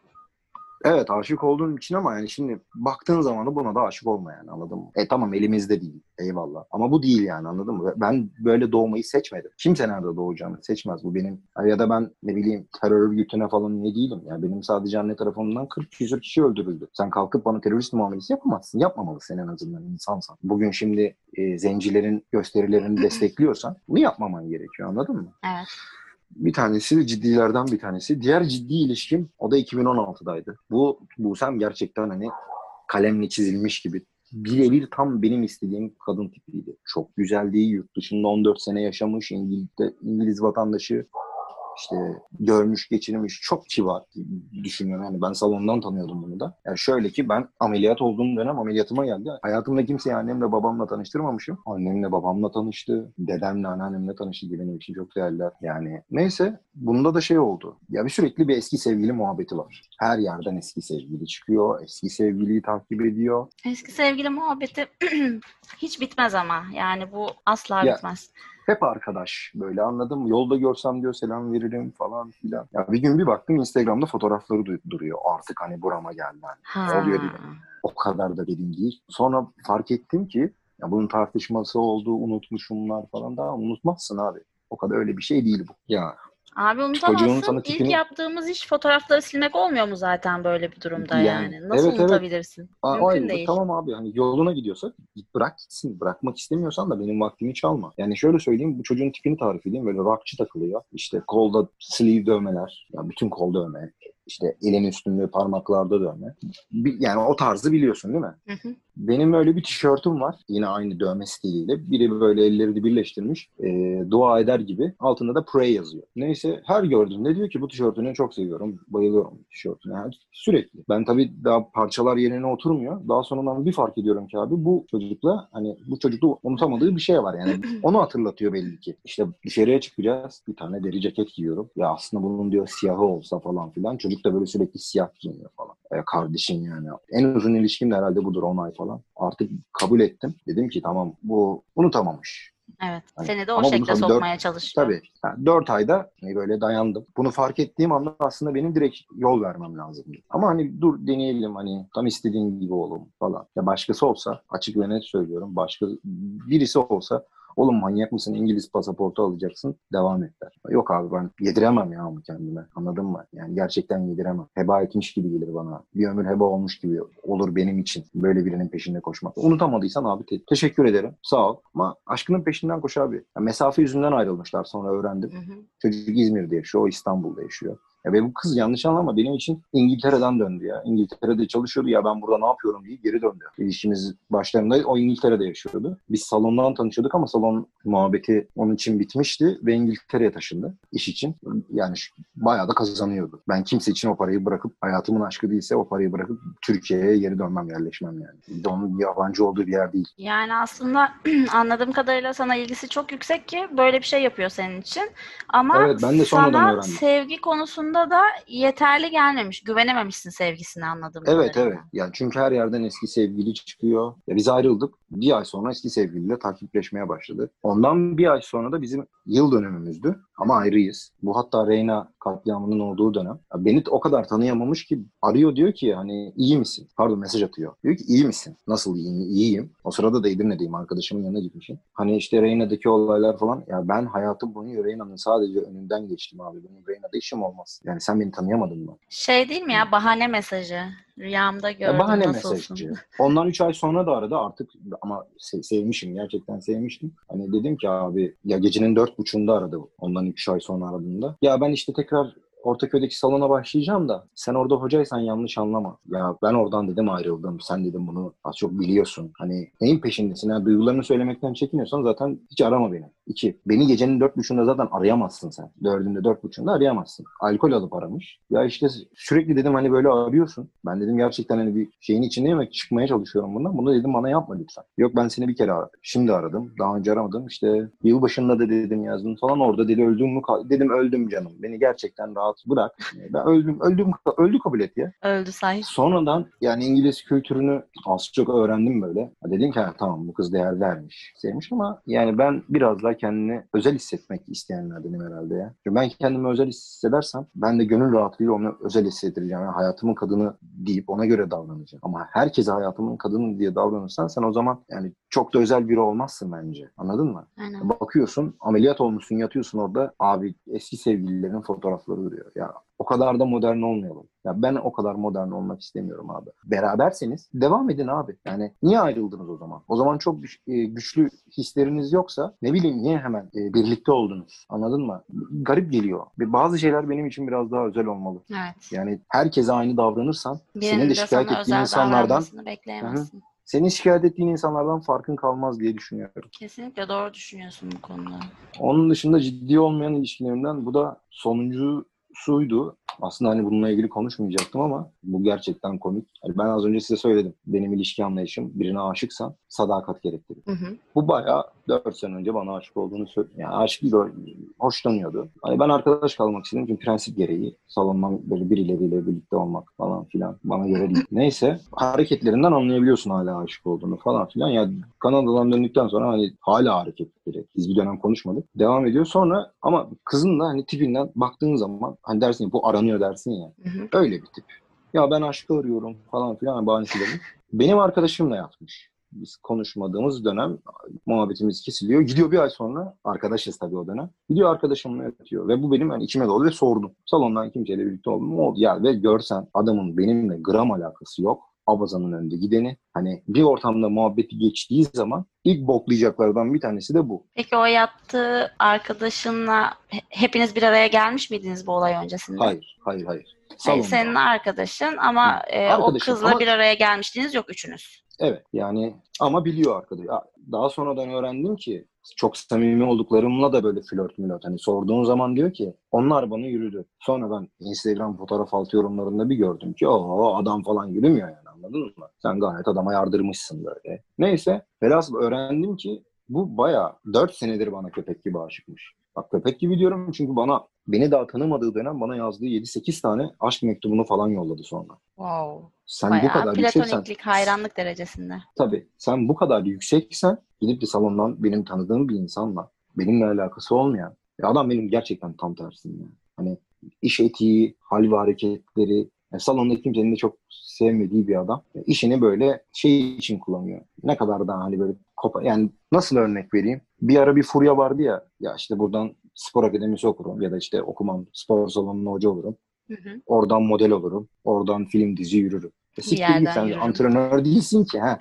Evet aşık olduğum için ama yani şimdi baktığın zaman da buna da aşık olma yani anladın mı? E tamam elimizde değil eyvallah ama bu değil yani anladın mı? Ben böyle doğmayı seçmedim. Kimse nerede doğacağını seçmez bu benim. Ya da ben ne bileyim terör örgütüne falan ne değilim. Yani benim sadece anne tarafımdan 40 küsur kişi öldürüldü. Sen kalkıp bana terörist muamelesi yapamazsın. Yapmamalısın en azından insansan. Bugün şimdi e, zencilerin gösterilerini destekliyorsan bunu yapmaman gerekiyor anladın mı? Evet. Bir tanesi ciddilerden bir tanesi. Diğer ciddi ilişkim o da 2016'daydı. Bu Busem gerçekten hani kalemle çizilmiş gibi birebir tam benim istediğim kadın tipiydi. Çok güzeldi. Yurt dışında 14 sene yaşamış. İngiliz'de, İngiliz vatandaşı. İşte görmüş geçirmiş çok kişi var düşünüyorum. Yani ben salondan tanıyordum bunu da. Yani şöyle ki ben ameliyat olduğum dönem ameliyatıma geldi. Hayatımda kimseyi annemle babamla tanıştırmamışım. Annemle babamla tanıştı. Dedemle anneannemle tanıştı. Benim için çok değerler. Yani neyse bunda da şey oldu. Ya bir sürekli bir eski sevgili muhabbeti var. Her yerden eski sevgili çıkıyor. Eski sevgiliyi takip ediyor. Eski sevgili muhabbeti [CLEARS THROAT] hiç bitmez ama. Yani bu asla Ya, bitmez. Hep arkadaş böyle anladın mı? Yolda görsem diyor selam veririm falan filan. Ya bir gün bir baktım Instagram'da fotoğrafları du- duruyor. Artık hani burama. Hani Ha. oluyor dedim. O kadar da dedim değil. Sonra fark ettim ki ya bunun tartışması oldu, unutmuşumlar falan daha unutmazsın abi. O kadar öyle bir şey değil bu. Ya Abi Çocuğun unutamazsın. sana İlk tipini- yaptığımız iş fotoğrafları silmek olmuyor mu zaten böyle bir durumda Yani, yani? Nasıl evet, evet. unutabilirsin? Aa, Mümkün hayır, değil. Tamam abi hani yoluna gidiyorsa git bırak gitsin. Bırakmak istemiyorsan da benim vaktimi çalma. Yani şöyle söyleyeyim bu çocuğun tipini tarif edeyim. Böyle rockçı takılıyor. İşte kolda sleeve dövmeler. Ya bütün kol dövme. İşte elin üstünde parmaklarda dövme. Yani o tarzı biliyorsun değil mi? Hı hı. Benim öyle bir tişörtüm var. Yine aynı dövme stiliyle. Biri böyle elleri birleştirmiş. e, dua eder gibi. Altında da pray yazıyor. Neyse her gördüğümde diyor ki bu tişörtünü çok seviyorum. Bayılıyorum tişörtüne. Yani sürekli. Ben tabii daha parçalar yerine oturmuyor. Daha sonradan bir fark ediyorum ki abi bu çocukla hani bu çocukta unutamadığı bir şey var. Yani [CLEARS THROAT] onu hatırlatıyor belli ki. İşte dışarıya çıkacağız. Bir tane deri ceket giyiyorum. Ya aslında bunun diyor siyahı olsa falan filan. Çocuk da böyle sürekli siyah giyiniyor falan. E, kardeşim yani. En uzun ilişkim de herhalde budur 10 ay falan. Artık kabul ettim. Dedim ki tamam bu unutamamış. Evet. Hani- Seni de o şekilde tabii dört- sokmaya çalışıyor. Tabii. Ha, 4 ayda hani böyle dayandım. Bunu fark ettiğim anda aslında benim direkt yol vermem lazımdı. Ama hani dur deneyelim hani tam istediğin gibi olalım falan. Ya başkası olsa açık ve net söylüyorum. Başka birisi olsa Oğlum manyak mısın? İngiliz pasaportu alacaksın. Devam et der. Yok abi ben yediremem ya onu kendime. Anladın mı? Yani gerçekten yediremem. Heba etmiş gibi gelir bana. Bir ömür heba olmuş gibi olur benim için. Böyle birinin peşinde koşmak. Unutamadıysan abi te- teşekkür ederim. Sağ ol. Ama aşkının peşinden koş abi. Ya mesafe yüzünden ayrılmışlar sonra öğrendim. Hı hı. Çocuk İzmir'de yaşıyor, o İstanbul'da yaşıyor. Ya ve bu kız yanlış anlama benim için İngiltere'den döndü ya. İngiltere'de çalışıyordu ya ben burada ne yapıyorum diye geri döndü. İlişkimiz başlarında o İngiltere'de yaşıyordu. Biz salondan tanışıyorduk ama salon muhabbeti onun için bitmişti ve İngiltere'ye taşındı iş için. Yani bayağı da kazanıyordu. Ben kimse için o parayı bırakıp hayatımın aşkı değilse o parayı bırakıp Türkiye'ye geri dönmem, yerleşmem yani. Onun yabancı olduğu bir yer değil. Yani aslında [CLEARS THROAT] anladığım kadarıyla sana ilgisi çok yüksek ki böyle bir şey yapıyor senin için. Ama Evet, ben de sonradan sana öğrendim. sevgi konusunda da yeterli gelmemiş. Güvenememişsin sevgisine anladığım Evet kadarıyla. evet. Yani çünkü her yerden eski sevgili çıkıyor. Ya biz ayrıldık. Bir ay sonra eski sevgiliyle takipleşmeye başladı. Ondan bir ay sonra da bizim yıl dönümümüzdü. Ama ayrıyız. Bu hatta Reyna katliamının olduğu dönem. Ya beni o kadar tanıyamamış ki arıyor diyor ki hani iyi misin? Pardon mesaj atıyor. Diyor ki iyi misin? Nasıl iyiyim? İyiyim. O sırada da Edirne'deyim. Arkadaşımın yanına gitmişim. Hani işte Reyna'daki olaylar falan. Ya ben hayatım boyunca Reyna'nın sadece önünden geçtim abi. Benim Reyna'da işim olmaz. Yani sen beni tanıyamadın mı? Şey değil mi ya bahane mesajı. Rüyamda gördüm Ya bahane nasılsın? mesajı. Ondan 3 ay sonra da aradı artık ama se- sevmişim gerçekten sevmiştim. Hani dedim ki abi ya gecenin dört buçuğunda aradı ondan 3 ay sonra aradığında. Ya ben işte tekrar Ortaköy'deki salona başlayacağım da sen orada hocaysan yanlış anlama. Ya ben oradan dedim ayrıldım. Sen dedim bunu az çok biliyorsun. Hani neyin peşindesin? Yani duygularını söylemekten çekiniyorsan zaten hiç arama beni. İki, beni gecenin dört buçuğunda zaten arayamazsın sen. Dördünde dört buçuğunda arayamazsın. Alkol alıp aramış. Ya işte sürekli dedim hani böyle arıyorsun. Ben dedim gerçekten hani bir şeyin içindeyim ve çıkmaya çalışıyorum bundan. Bunu dedim bana yapma lütfen. Yok ben seni bir kere aradım. Şimdi aradım. Daha önce aramadım. İşte yılbaşında da dedim yazdım falan. Orada dedi öldüm mü? Dedim öldüm canım. Beni gerçekten rahat bırak. Ben öldüm. Öldüm. Öldü kabul et ya. Öldü sahip. Sonradan yani İngiliz kültürünü az çok öğrendim böyle. Dedim ki tamam bu kız değer vermiş. Sevmiş ama yani ben biraz daha kendini özel hissetmek isteyenlerdenim herhalde ya. Çünkü ben kendimi özel hissedersem ben de gönül rahatlığıyla onu özel hissettireceğim. Yani hayatımın kadını deyip ona göre davranacağım. Ama herkese hayatımın kadını diye davranırsan sen o zaman yani çok da özel biri olmazsın bence. Anladın mı? Aynen. Bakıyorsun ameliyat olmuşsun yatıyorsun orada abi eski sevgililerin fotoğrafları duruyor. Ya o kadar da modern olmayalım. Ya ben o kadar modern olmak istemiyorum abi. Beraberseniz devam edin abi. Yani niye ayrıldınız o zaman? O zaman çok e, güçlü hisleriniz yoksa ne bileyim niye hemen e, birlikte oldunuz? Anladın mı? Garip geliyor. Bazı şeyler benim için biraz daha özel olmalı. Evet. Yani herkese aynı davranırsan Birinin senin de şikayet ettiğin insanlardan senin şikayet ettiğin insanlardan farkın kalmaz diye düşünüyorum. Kesinlikle doğru düşünüyorsun bu konuda. Onun dışında ciddi olmayan ilişkilerimden bu da sonuncusuydu. Aslında hani bununla ilgili konuşmayacaktım ama bu gerçekten komik. Yani ben az önce size söyledim. Benim ilişki anlayışım birine aşıksan sadakat gerektirir. Hı hı. Bu bayağı 4 sene önce bana aşık olduğunu söyledi. Yani aşık değil, o hoşlanıyordu. Hani ben arkadaş kalmak istedim çünkü prensip gereği salondan böyle birileriyle birlikte olmak falan filan bana göre değil. Neyse hareketlerinden anlayabiliyorsun hala aşık olduğunu falan filan. Ya Kanada'dan döndükten sonra hani hala hareketleri. Biz bir dönem konuşmadık. Devam ediyor. Sonra ama kızın da hani tipinden baktığın zaman hani dersin ya, bu aranıyor dersin ya. Hı hı. Öyle bir tip. Ya ben aşkı arıyorum falan filan bahanesiyle. Benim arkadaşımla yatmış. Biz konuşmadığımız dönem muhabbetimiz kesiliyor. Gidiyor bir ay sonra, arkadaşız tabii o dönem. Gidiyor arkadaşımla yatıyor. Ve bu benim hani içime doğdu ve sordum. Salondan kimseyle birlikte oldum? Oldu. Ya ve görsen adamın benimle gram alakası yok. Abazanın önünde gideni. Hani bir ortamda muhabbeti geçtiği zaman ilk boklayacaklardan bir tanesi de bu. Peki o yattığı arkadaşınla he- hepiniz bir araya gelmiş miydiniz bu olay öncesinde? Hayır, hayır, hayır. Hayır, Salonda. senin arkadaşın ama e, o kızla ama- bir araya gelmiştiniz yok üçünüz. Evet yani ama biliyor arkadaş. Daha sonradan öğrendim ki çok samimi olduklarımla da böyle flört mülört. Hani sorduğun zaman diyor ki onlar bana yürüdü. Sonra ben Instagram fotoğraf altı yorumlarında bir gördüm ki o adam falan yürümüyor yani anladın mı? Sen gayet adama yardırmışsın böyle. Neyse velhasıl öğrendim ki bu bayağı 4 senedir bana köpek gibi aşıkmış. Bak köpek gibi diyorum çünkü bana beni daha tanımadığı dönem bana yazdığı 7-8 tane aşk mektubunu falan yolladı sonra. Wow. Sen Bayağı bu kadar yükseksen hayranlık derecesinde. Tabii sen bu kadar yükseksen gidip de salondan benim tanıdığım bir insanla benimle alakası olmayan ya adam benim gerçekten tam tersim ya. Hani iş etiği, hal ve hareketleri yani salonda kimsenin de çok sevmediği bir adam. İşini böyle şey için kullanıyor. Ne kadar da hani böyle yani nasıl örnek vereyim? Bir ara bir furya vardı ya ya işte buradan spor akademisi okurum ya da işte okumam spor salonuna hoca olurum. Hı hı. Oradan model olurum. Oradan film dizi yürürüm. E, siktir git sen yürürüm. antrenör değilsin ki. Ha.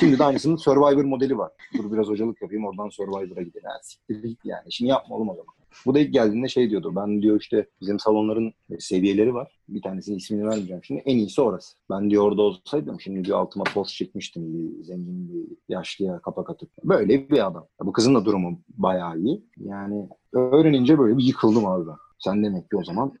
Şimdi de aynısının Survivor modeli var. Dur biraz hocalık yapayım oradan Survivor'a gidelim. Ha, siktir git yani. Şimdi yapma oğlum o zaman. Bu da ilk geldiğinde şey diyordu. Ben diyor işte bizim salonların seviyeleri var. Bir tanesinin ismini vermeyeceğim şimdi. En iyisi orası. Ben diyor orada olsaydım şimdi diyor altıma post çekmiştim bir zengin bir yaşlıya kapak atıp. Böyle bir adam. Bu kızın da durumu bayağı iyi. Yani öğrenince böyle bir yıkıldım abi ben. Sen demek ki o zaman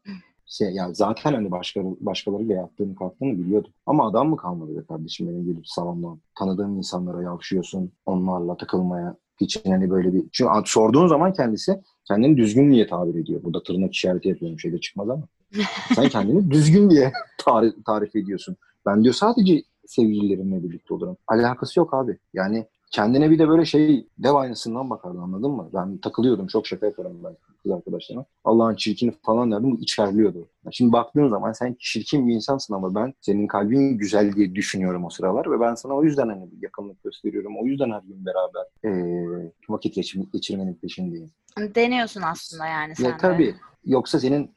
şey, ya zaten hani başka, başkalarıyla yaptığını kalktığını biliyordum. Ama adam mı kalmadı be kardeşim benim gelip salondan tanıdığım insanlara yavşıyorsun onlarla takılmaya. Hiç hani böyle bir... Çünkü sorduğun zaman kendisi kendini düzgün diye tabir ediyor. Burada tırnak işareti yapıyorum şeyde çıkmaz ama. [LAUGHS] Sen kendini düzgün diye tarif, tarif ediyorsun. Ben diyor sadece sevgililerimle birlikte olurum. Alakası yok abi. Yani kendine bir de böyle şey dev aynasından bakardı anladın mı? Ben takılıyordum. Çok şaka yaparım ben kız arkadaşlarıma. Allah'ın çirkini falan derdim. Bu içerliyordu. Şimdi baktığın zaman sen çirkin bir insansın ama ben senin kalbin güzel diye düşünüyorum o sıralar ve ben sana o yüzden hani bir yakınlık gösteriyorum. O yüzden her gün beraber eee, vakit geçir- geçirmenin peşindeyim. Deniyorsun aslında yani sen Ya de. tabii. Yoksa senin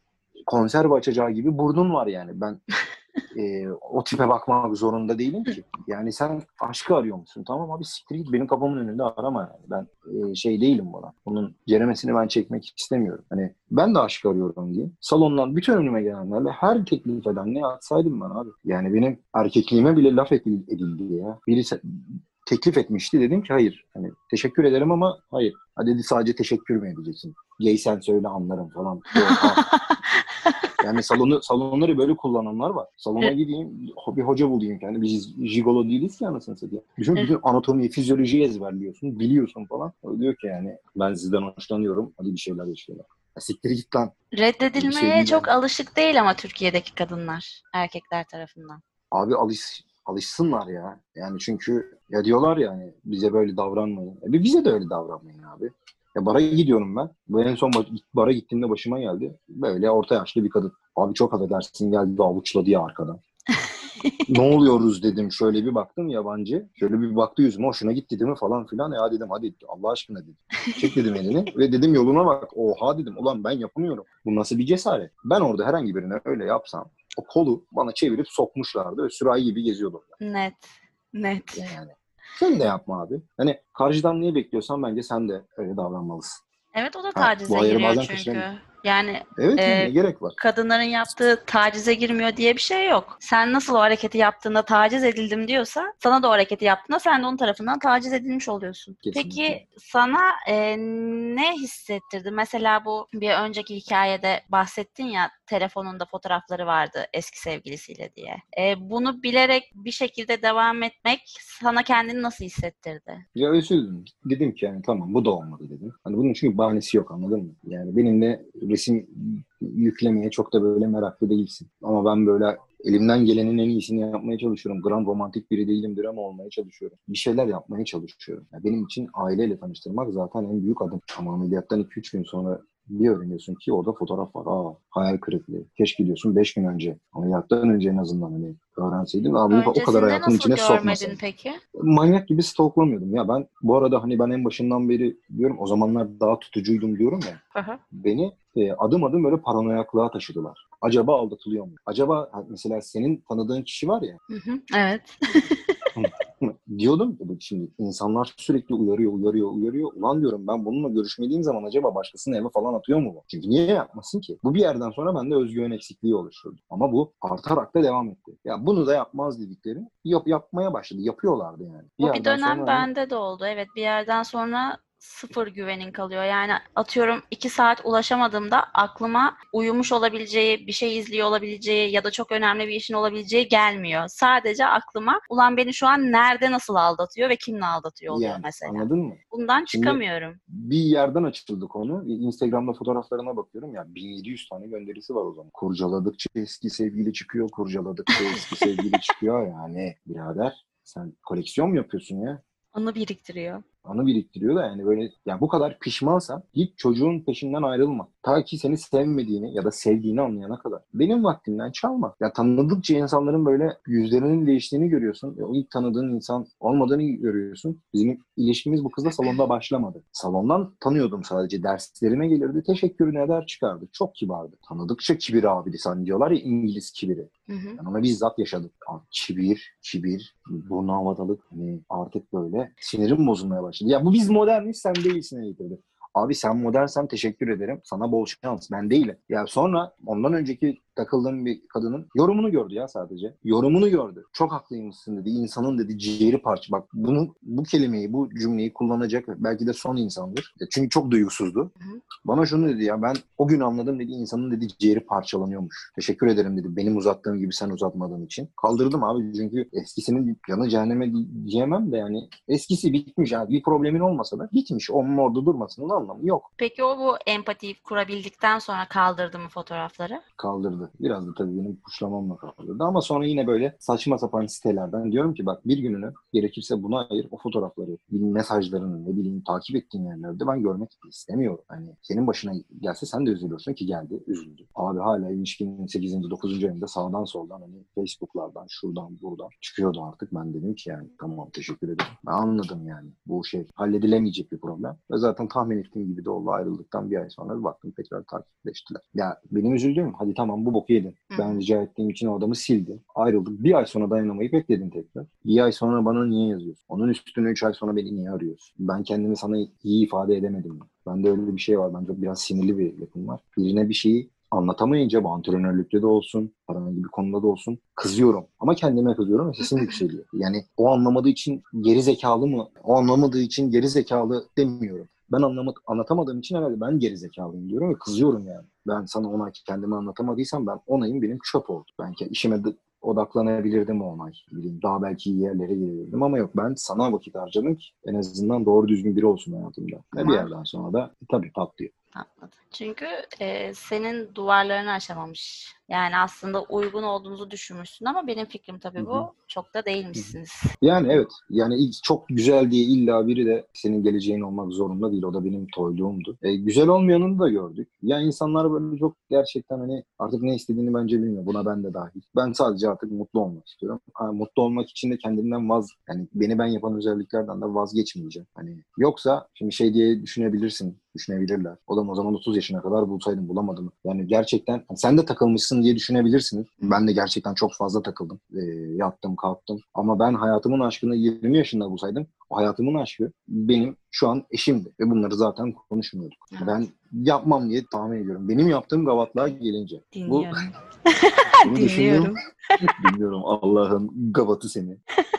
konserve açacağı gibi burnun var yani. Ben [LAUGHS] e, o tipe bakmak zorunda değilim ki. Yani sen aşkı arıyor musun? Tamam abi siktir git benim kapımın önünde arama yani. Ben e, şey değilim buna. Bunun ceremesini ben çekmek istemiyorum. Hani ben de aşk arıyorum diye. Salondan bütün önüme gelenlerle her teklif edenle yatsaydım ben abi. Yani benim erkekliğime bile laf edil- edildi ya. Birisi teklif etmişti. Dedim ki hayır. Hani teşekkür ederim ama hayır. Ha dedi sadece teşekkür mü edeceksin? Gay sen söyle anlarım falan. [LAUGHS] Yani salonu salonları böyle kullananlar var. Salona gideyim, bir hoca bulayım kendi. Biz jigolo değiliz ki anasını satayım. Bütün, bütün anatomiyi, fizyolojiyi ezberliyorsun, biliyorsun falan. O diyor ki yani ben sizden hoşlanıyorum. Hadi bir şeyler yaşayalım. Ya siktir git lan. Şey Reddedilmeye değil çok alışık değil ama Türkiye'deki kadınlar erkekler tarafından. Abi alış, alışsınlar ya. Yani çünkü ya diyorlar ya hani bize böyle davranmayın. E, bize de öyle davranmayın abi. Ya bara gidiyorum ben. Bu en son ba- bara gittiğimde başıma geldi. Böyle orta yaşlı bir kadın. Abi çok affedersin geldi avuçladı ya arkadan. [LAUGHS] ne oluyoruz dedim. Şöyle bir baktım yabancı. Şöyle bir baktı yüzüme hoşuna gitti değil mi falan filan. Ya dedim hadi Allah aşkına dedim. Çek dedim elini ve dedim yoluna bak. Oha dedim ulan ben yapamıyorum. Bu nasıl bir cesaret? Ben orada herhangi birine öyle yapsam o kolu bana çevirip sokmuşlardı ve sürahi gibi geziyordum. Net. Net. Yani. Sen de yapma abi. Hani karşıdan neyi bekliyorsan bence sen de öyle davranmalısın. Evet o da Ha, tacize ayarı giriyor çünkü. Yani Evet ne gerek var? kadınların yaptığı tacize girmiyor diye bir şey yok. Sen nasıl o hareketi yaptığında taciz edildim diyorsa sana da o hareketi yaptığında sen de onun tarafından taciz edilmiş oluyorsun. Kesinlikle. Peki sana e, ne hissettirdi? Mesela bu bir önceki hikayede bahsettin ya telefonunda fotoğrafları vardı eski sevgilisiyle diye. E, bunu bilerek bir şekilde devam etmek sana kendini nasıl hissettirdi? Ya üzüldüm. Dedim ki yani tamam bu da olmadı dedim. Hani bunun çünkü bahanesi yok anladın mı? Yani benim resim yüklemeye çok da böyle meraklı değilsin. Ama ben böyle elimden gelenin en iyisini yapmaya çalışıyorum. Gram romantik biri değilimdir ama olmaya çalışıyorum. Bir şeyler yapmaya çalışıyorum. Yani benim için aileyle tanıştırmak zaten en büyük adım. Ama ameliyattan 2-3 gün sonra bir öğreniyorsun ki orada fotoğraf var. Aa hayal kırıklığı. Keşke diyorsun 5 gün önce. Ameliyattan önce en azından hani öğrenseydim. Abi o kadar hayatın içine sokmasın peki? manyak gibi stalklamıyordum. Ya ben bu arada hani ben en başından beri diyorum o zamanlar daha tutucuydum diyorum ya. Hı. Beni e, adım adım böyle paranoyaklığa taşıdılar. Acaba aldatılıyor mu? Acaba mesela senin tanıdığın kişi var ya Hı hı. Evet. [LAUGHS] diyordum şimdi insanlar sürekli uyarıyor uyarıyor uyarıyor. Ulan diyorum ben bununla görüşmediğim zaman acaba başkasının eve falan atıyor mu bu? Çünkü niye yapmasın ki? Bu bir yerden sonra bende özgüven eksikliği oluşturdu. Ama bu artarak da devam etti. Ya bunu da yapmaz dedikleri yap, yapmaya başladı. Yapıyorlardı yani. Bu bir dönem sonra hani- bende de oldu. Evet bir yerden sonra sıfır güvenin kalıyor. Yani atıyorum iki saat ulaşamadığımda aklıma uyumuş olabileceği, bir şey izliyor olabileceği ya da çok önemli bir işin olabileceği gelmiyor. Sadece aklıma ulan beni şu an nerede nasıl aldatıyor ve kimle aldatıyor oluyor yani, mesela. Anladın mı? Bundan Şimdi- çıkamıyorum. bir yerden açıldı konu. Instagram'da fotoğraflarına bakıyorum ya 1700 tane gönderisi var o zaman. Kurcaladıkça eski sevgili çıkıyor, kurcaladıkça eski sevgili çıkıyor [LAUGHS] yani birader. Sen koleksiyon mu yapıyorsun ya? Anı biriktiriyor. Anı biriktiriyor da yani böyle ya bu kadar pişmansan git çocuğun peşinden ayrılma. Ta ki seni sevmediğini ya da sevdiğini anlayana kadar. Benim vaktimden çalma. Ya tanıdıkça insanların böyle yüzlerinin değiştiğini görüyorsun. E, o ilk tanıdığın insan olmadığını görüyorsun. Bizim ilişkimiz bu kızla salonda başlamadı. Salondan tanıyordum sadece. Derslerime gelirdi. Teşekkürünü eder çıkardı. Çok kibardı. Tanıdıkça kibir abidi sen diyorlar ya İngiliz kibiri. Hı hı. Ben onu bizzat yaşadım. Abi, kibir, kibir, burnu havadalık. Hani artık böyle sinirim bozulmaya başladı. Ya bu biz moderniz sen değilsin getirdi. Abi sen modernsen teşekkür ederim. Sana bol şans. Ben değilim. Ya sonra ondan önceki takıldığım bir kadının yorumunu gördü ya sadece. Yorumunu gördü. Çok haklıymışsın dedi. İnsanın dedi ciğeri parça. Bak bunu bu kelimeyi, bu cümleyi kullanacak belki de son insandır. Ya Çünkü çok duygusuzdu. hı. Bana şunu dedi ya ben o gün anladım dedi insanın dedi ciğeri parçalanıyormuş. Teşekkür ederim dedi. Benim uzattığım gibi sen uzatmadığın için. Kaldırdım abi çünkü eskisinin yanı cehenneme di- diyemem de yani eskisi bitmiş abi. Bir problemin olmasa da bitmiş. Onun orada durmasının anlamı yok. Peki o bu empatiyi kurabildikten sonra kaldırdı mı fotoğrafları? Kaldırdı. Biraz da tabii benim puşlamamla kaldırdı. Ama sonra yine böyle saçma sapan sitelerden diyorum ki bak bir gününü gerekirse buna ayır. O fotoğrafları, mesajlarını ne bileyim takip ettiğin yerlerde ben görmek istemiyorum. Hani senin başına gelse sen de üzülürsün ki geldi, üzüldü. Abi hala ilişkinin 8. 9. ayında sağdan soldan hani Facebook'lardan şuradan buradan çıkıyordu artık. Ben dedim ki yani tamam teşekkür ederim. Ben anladım yani bu şey halledilemeyecek bir problem. Ve zaten tahmin ettiğim gibi de oldu ayrıldıktan bir ay sonra baktım tekrar takipleştiler. Ya benim üzüldüğüm hadi tamam bu boku yedin. Hı. Ben rica ettiğim için o adamı sildi. Ayrıldık. Bir ay sonra dayanamayıp bekledin tekrar. Bir ay sonra bana niye yazıyorsun? Onun üstüne üç ay sonra beni niye arıyorsun? Ben kendimi sana iyi ifade edemedim. Bende öyle bir şey var. Bence biraz sinirli bir yapım var. Birine bir şeyi anlatamayınca bu antrenörlükte de olsun, herhangi bir konuda da olsun kızıyorum. Ama kendime kızıyorum ve sesim yükseliyor. Yani o anlamadığı için geri zekalı mı? O anlamadığı için geri zekalı demiyorum. Ben anlamak, anlatamadığım için herhalde ben geri zekalıyım diyorum ve kızıyorum yani. Ben sana onay kendimi anlatamadıysam ben onayım benim çöp oldu. Ben ke- işime de odaklanabilirdim o onay. Bileyim, daha belki iyi yerlere gelebilirdim ama yok ben sana vakit harcadım ki en azından doğru düzgün biri olsun hayatımda. Ve bir yerden sonra da tabii patlıyor. Anladım. Çünkü e, senin duvarlarını aşamamış. Yani aslında uygun olduğunuzu düşünmüşsün ama benim fikrim tabii bu. hı. Çok da değilmişsiniz. Yani evet. Yani çok güzel diye illa biri de senin geleceğin olmak zorunda değil. O da benim toyluğumdu. E, güzel olmayanını da gördük. Ya insanlar böyle çok gerçekten hani artık ne istediğini bence bilmiyor. Buna ben de dahil. Ben sadece artık mutlu olmak istiyorum. Ha, mutlu olmak için de kendimden vaz yani beni ben yapan özelliklerden de vazgeçmeyeceğim. Hani yoksa şimdi şey diye düşünebilirsin düşünebilirler. Oğlum o zaman 30 yaşına kadar bulsaydım bulamadım. Yani gerçekten hani sen de takılmışsın diye düşünebilirsiniz. Ben de gerçekten çok fazla takıldım. Ee, yattım kalktım. Ama ben hayatımın aşkını 20 yaşında bulsaydım o hayatımın aşkı benim şu an eşimdi. Ve bunları zaten konuşmuyorduk. Ben yapmam diye tahmin ediyorum. Benim yaptığım gavatlığa gelince. Bu, Dinliyorum. [LAUGHS] [LAUGHS] bunu Dinliyorum. düşündüm. Bilmiyorum Allah'ın gavatı seni.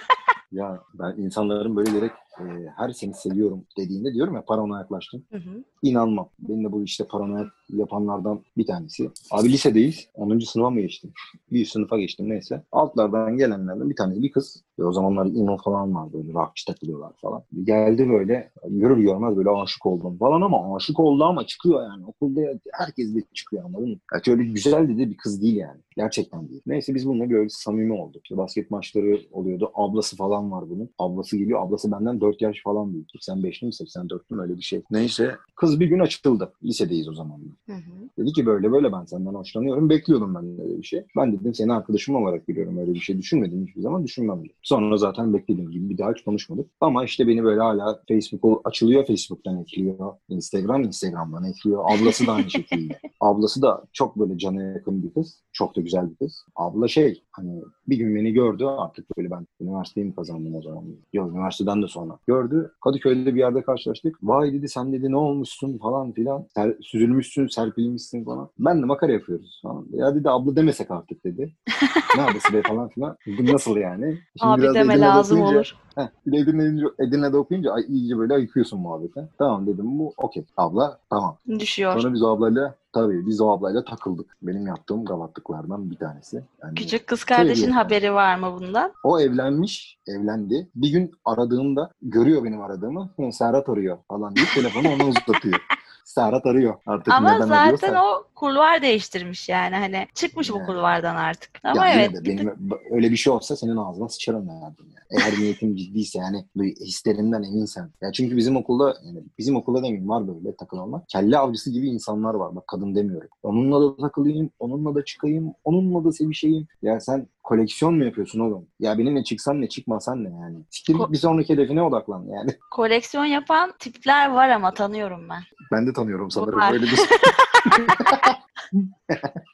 [LAUGHS] ya ben insanların böyle direkt e, her seni seviyorum dediğinde diyorum ya paranoya yaklaştım. Hı hı. İnanmam. Benim de bu işte paranoya yapanlardan bir tanesi. Abi lisedeyiz. 10. sınıfa mı geçtim? Bir sınıfa geçtim neyse. Altlardan gelenlerden bir tanesi bir kız. Ve o zamanlar ino falan var böyle rockçı takılıyorlar falan. Geldi böyle görür görmez böyle aşık oldum falan ama aşık oldu ama çıkıyor yani. Okulda herkes de çıkıyor anladın mı? Yani öyle güzel dedi bir kız değil yani. Gerçekten değil. Neyse biz bununla böyle samimi olduk. İşte basket maçları oluyordu. Ablası falan var bunun. Ablası geliyor. Ablası benden 4 yaş falan büyük. 85'li mi 84'lü mü öyle bir şey. Neyse kız bir gün açıldı. Lisedeyiz o zaman. Hı hı. Dedi ki böyle böyle ben senden hoşlanıyorum. Bekliyordum ben de öyle bir şey. Ben dedim seni arkadaşım olarak biliyorum. Öyle bir şey düşünmedim hiçbir zaman düşünmem dedim. Sonra zaten beklediğim gibi bir daha hiç konuşmadık. Ama işte beni böyle hala Facebook açılıyor. Facebook'tan ekliyor. Instagram Instagram'dan ekliyor. Ablası da aynı şekilde. [LAUGHS] Ablası da çok böyle cana yakın bir kız. Çok da güzel bir kız. Abla şey hani bir gün beni gördü artık böyle ben üniversiteyi mi kazandım o zaman? Yok üniversiteden de sonra. Gördü. Kadıköy'de bir yerde karşılaştık. Vay dedi sen dedi ne olmuşsun falan filan. Ser, süzülmüşsün, serpilmişsin falan. Ben de makara yapıyoruz falan. Ya dedi abla demesek artık dedi. [LAUGHS] ne ablası be falan filan. Bu nasıl yani? Şimdi Abi biraz deme lazım okuyunca- olur. Heh, Edirne'de, Edirne'de okuyunca ay, iyice böyle ayıkıyorsun muhabbete. Tamam dedim bu okey. Abla tamam. Düşüyor. Sonra biz ablayla tabii biz o ablayla takıldık. Benim yaptığım gavatlıklardan bir tanesi. Yani Küçük kız kardeşin haberi var mı bundan? o evlenmiş, evlendi. Bir gün aradığımda görüyor benim aradığımı. "Hı, Serhat arıyor falan deyip telefonu ona uzatıyor. [LAUGHS] Serhat arıyor. Artık Ama neden zaten arıyorsa. o kulvar değiştirmiş yani hani çıkmış bu Yani. kulvardan artık. Ya Ama yine evet de benim öyle bir şey olsa senin ağzına sıçarım yani. Eğer niyetim ciddiyse yani bu hislerimden eminsen. Ya çünkü bizim okulda yani bizim okulda demeyeyim var böyle takılanlar. Kelle avcısı gibi insanlar var. Bak kadın demiyorum. Onunla da takılayım, onunla da çıkayım, onunla da sevişeyim. Ya sen koleksiyon mu yapıyorsun oğlum? Ya benimle çıksan ne çıkmasan ne yani? Siktir Ko- bir sonraki hedefine odaklan yani. [LAUGHS] koleksiyon yapan tipler var ama tanıyorum ben. Ben de tanıyorum sanırım Var. öyle bir [LAUGHS] [LAUGHS]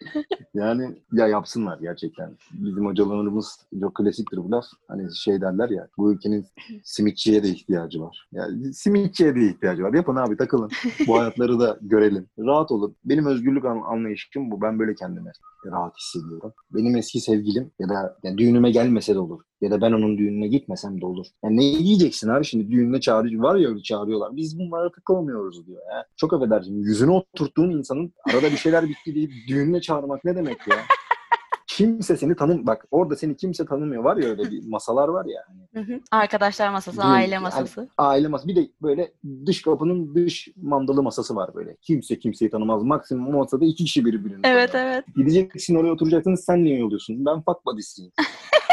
Yani ya yapsınlar gerçekten. Bizim hocalarımız çok klasiktir bu laf. Hani şey derler ya bu ülkenin simitçiye de ihtiyacı var. Yani simitçiye de ihtiyacı var. Yapın abi takılın. Bu [LAUGHS] hayatları da görelim. Rahat olun. Benim özgürlük an- anlayışım bu. Ben böyle kendime rahat hissediyorum. Benim eski sevgilim ya da yani düğünüme gelmese de olur. Ya da ben onun düğününe gitmesem de olur. Yani ne diyeceksin abi şimdi düğününe çağırıyor. Var ya öyle çağırıyorlar. Biz bunlara takılmıyoruz diyor ya. Çok affedersin. Yüzüne oturttuğun insanın arada bir şeyler bitti deyip düğününe çağırmak ne demek ya? Kimse seni tanım bak orada seni kimse tanımıyor var ya öyle bir [LAUGHS] masalar var ya hani. Arkadaşlar masası, Düğün- aile yani- masası. aile masası bir de böyle dış kapının dış mandalı masası var böyle kimse kimseyi tanımaz maksimum masada iki kişi birbirini Evet tanıyor. evet. Gideceksin oraya oturacaksın sen niye yolluyorsun? Ben fuck buddy'siyim.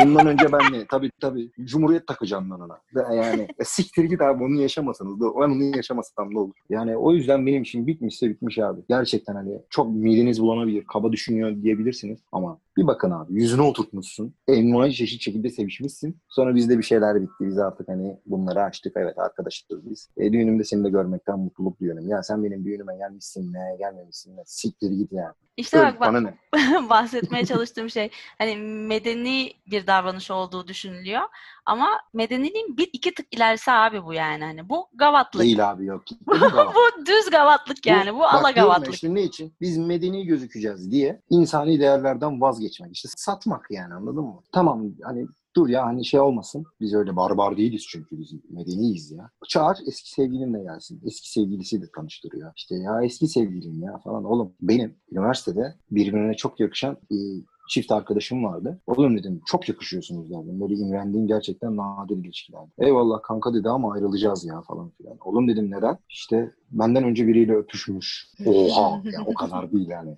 Bundan önce ben ne? Tabii tabii. Cumhuriyet takacağım ben ona. Yani e, siktir git abi onu yaşamasanız da ben onu yaşamasam ne olur? Yani o yüzden benim için bitmişse bitmiş abi. Gerçekten hani çok mideniz bulanabilir, kaba düşünüyor diyebilirsiniz ama bir bakın abi yüzüne oturtmuşsun. Envai çeşit şekilde sevişmişsin. Sonra bizde bir şeyler bitti. Biz artık hani bunları açtık. Evet arkadaşız biz. E, düğünümde seni de görmekten mutluluk duyuyorum. Ya sen benim düğünüme gelmişsin ne, gelmemişsin ne. Siktir git ya. İşte bak bak bana ne? [LAUGHS] bahsetmeye çalıştığım şey hani medeni bir davranış olduğu düşünülüyor. Ama medeniliğin bir iki tık ilerisi abi bu yani hani bu gavatlık. Değil abi yok. [LAUGHS] Bu bu düz gavatlık yani bu, bak ala gavatlık. işte ne için? Biz medeni gözükeceğiz diye insani değerlerden vazgeçmek. işte satmak yani anladın mı? Tamam hani dur ya hani şey olmasın. Biz öyle barbar değiliz çünkü biz medeniyiz ya. Çağır eski sevgilinle gelsin. Eski sevgilisiyle tanıştırıyor. İşte ya eski sevgilim ya falan. Oğlum benim üniversitede birbirine çok yakışan e, çift arkadaşım vardı. Oğlum dedim çok yakışıyorsunuz dedim. Böyle imrendiğim gerçekten nadir ilişkiler. Eyvallah kanka dedi ama ayrılacağız ya falan filan. Oğlum dedim neden? İşte benden önce biriyle öpüşmüş. Oha ya o kadar değil yani.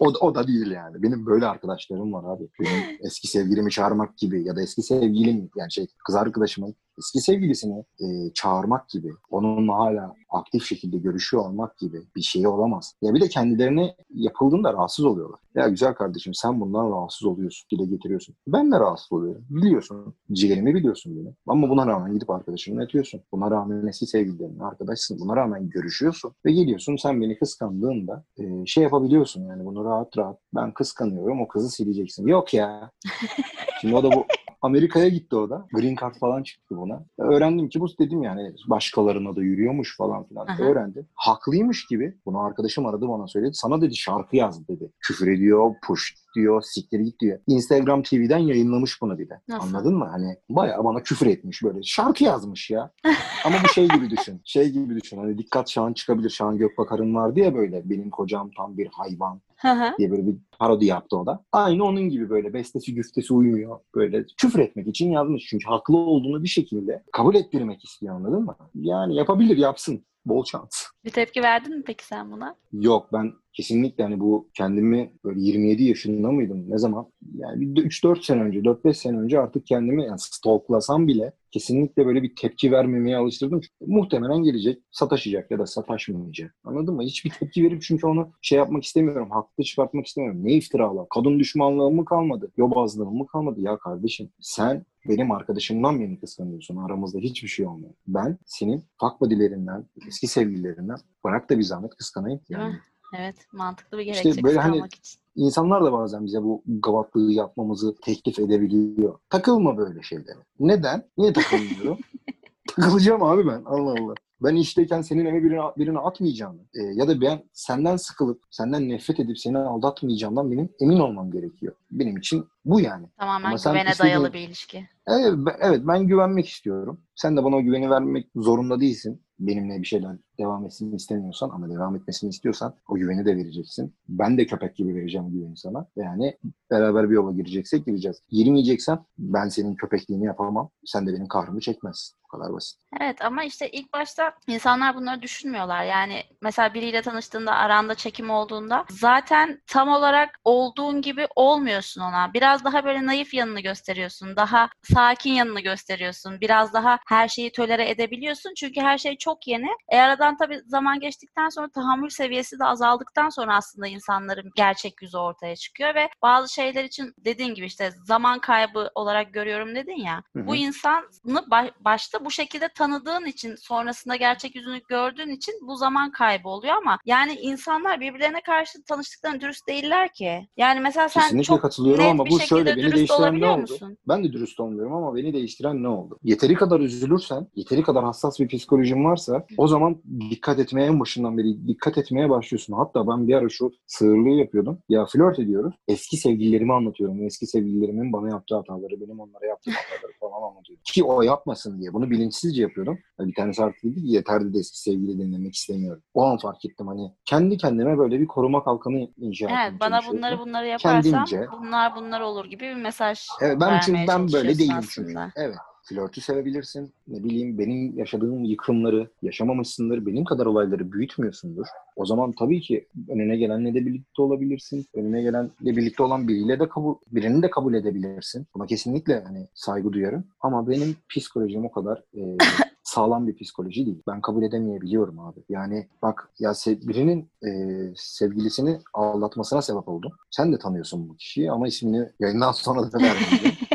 O, o da değil yani. Benim böyle arkadaşlarım var abi. Benim eski sevgilimi çağırmak gibi ya da eski sevgilim yani şey kız arkadaşımın eski sevgilisini e, çağırmak gibi, onunla hala aktif şekilde görüşüyor olmak gibi bir şey olamaz. Ya bir de kendilerine yapıldığında rahatsız oluyorlar. Ya güzel kardeşim sen bundan rahatsız oluyorsun, dile getiriyorsun. Ben de rahatsız oluyorum. Biliyorsun. Ciğerimi biliyorsun beni. Ama buna rağmen gidip arkadaşınla yatıyorsun. Buna rağmen eski sevgililerinle arkadaşsın. Buna rağmen görüşüyorsun. Ve geliyorsun sen beni kıskandığında e, şey yapabiliyorsun yani bunu rahat rahat. Ben kıskanıyorum o kızı sileceksin. Yok ya. [LAUGHS] Şimdi o da bu Amerika'ya gitti o da. Green card falan çıktı buna. Öğrendim ki bu dedim yani başkalarına da yürüyormuş falan filan. Aha. Öğrendim. Haklıymış gibi. Bunu arkadaşım aradı bana söyledi. Sana dedi şarkı yaz dedi. Küfür ediyor, push diyor, siktir git diyor. Instagram TV'den yayınlamış bunu bir de. Nasıl? Anladın mı? Hani bayağı bana küfür etmiş böyle. Şarkı yazmış ya. Ama bu şey gibi düşün. Şey gibi düşün. Hani dikkat Şahan çıkabilir. Şahan Gökbakar'ın vardı ya böyle. Benim kocam tam bir hayvan. Diye böyle bir parodi yaptı o da. Aynı onun gibi böyle bestesi güftesi uymuyor. Böyle küfür etmek için yazmış. Çünkü haklı olduğunu bir şekilde kabul ettirmek istiyor anladın mı? Yani yapabilir yapsın. Bol şans. Bir tepki verdin mi peki sen buna? Yok ben kesinlikle hani bu kendimi böyle 27 yaşında mıydım ne zaman? Yani bir 3-4 sene önce 4-5 sene önce artık kendimi yani stalklasam bile kesinlikle böyle bir tepki vermemeye alıştırdım. Çünkü muhtemelen gelecek sataşacak ya da sataşmayacak. Anladın mı? Hiçbir tepki verip çünkü onu şey yapmak istemiyorum. Haklı çıkartmak istemiyorum. Ne iftiralar? Kadın düşmanlığım mı kalmadı? Yobazlığım mı kalmadı? Ya kardeşim sen benim arkadaşımdan beni kıskanıyorsun. Aramızda hiçbir şey olmuyor. Ben senin fuck buddy'lerinden, eski sevgililerinden bırak da bir zahmet kıskanayım. Yani? Evet. Mantıklı bir İşte gerekçe böyle hani- için. İnsanlar da bazen bize bu gavatlığı yapmamızı teklif edebiliyor. Takılma böyle şeylere. Neden? Niye takılmıyorum? [LAUGHS] Takılacağım abi ben. Allah Allah. Ben işteyken senin eve birini, birini atmayacağım. Ee, ya da ben senden sıkılıp, senden nefret edip seni aldatmayacağımdan benim emin olmam gerekiyor. Benim için bu yani. Tamamen Ama güvene istediğin- dayalı bir ilişki. Evet ben, evet, ben güvenmek istiyorum. Sen de bana o güveni vermek zorunda değilsin. Benimle bir şeyler devam etsin istemiyorsan ama devam etmesini istiyorsan o güveni de vereceksin. Ben de köpek gibi vereceğim güveni sana. Yani beraber bir yola gireceksek gireceğiz. Girmeyeceksen ben senin köpekliğini yapamam. Sen de benim kahrımı çekmezsin. Bu kadar basit. Evet ama işte ilk başta insanlar bunları düşünmüyorlar. Yani mesela biriyle tanıştığında aranda çekim olduğunda zaten tam olarak olduğun gibi olmuyorsun ona. Biraz daha böyle naif yanını gösteriyorsun. Daha sakin yanını gösteriyorsun. Biraz daha her şeyi tolere edebiliyorsun. Çünkü her şey çok yeni. E aradan tabii zaman geçtikten sonra tahammül seviyesi de azaldıktan sonra aslında insanların gerçek yüzü ortaya çıkıyor ve bazı şeyler için dediğin gibi işte zaman kaybı olarak görüyorum dedin ya. Hı hı. Bu insanı ba- başta bu şekilde tanıdığın için sonrasında gerçek yüzünü gördüğün için bu zaman kaybı oluyor ama yani insanlar birbirlerine karşı tanıştıklarında dürüst değiller ki. Yani mesela sen Kesinlikle çok katılıyorum net ama bir bu şöyle beni dürüst değiştiren ne oldu? musun? Ben de dürüst olmuyorum ama beni değiştiren ne oldu? Yeteri kadar üzülürsen, yeteri kadar hassas bir psikolojin varsa o zaman dikkat etmeye en başından beri dikkat etmeye başlıyorsun. Hatta ben bir ara şu sığırlığı yapıyordum. Ya flört ediyoruz. Eski sevgililerimi anlatıyorum. Eski sevgililerimin bana yaptığı hataları, benim onlara yaptığım hataları falan anlatıyorum. Ki o yapmasın diye. Bunu bilinçsizce yapıyordum. Ya Bir tanesi artık dedi ki yeter dedi eski sevgili dinlemek istemiyorum. O an fark ettim hani kendi kendime böyle bir koruma kalkanı inşa etmeye Evet bana bunları bunları yaparsam Kendimce. bunlar bunlar olur gibi bir mesaj Evet ben çünkü vermeye ben böyle değilim çünkü. aslında. Evet. Flörtü sevebilirsin. Ne bileyim benim yaşadığım yıkımları yaşamamışsındır. Benim kadar olayları büyütmüyorsundur. O zaman tabii ki önüne gelenle de birlikte olabilirsin. Önüne gelenle birlikte olan biriyle de kabul, birini de kabul edebilirsin. Buna kesinlikle hani saygı duyarım. Ama benim psikolojim o kadar e, [LAUGHS] sağlam bir psikoloji değil. Ben kabul edemeyebiliyorum abi. Yani bak ya se- birinin e, sevgilisini aldatmasına sebep oldum. Sen de tanıyorsun bu kişiyi ama ismini yayından sonra da vermeyeceğim. [LAUGHS]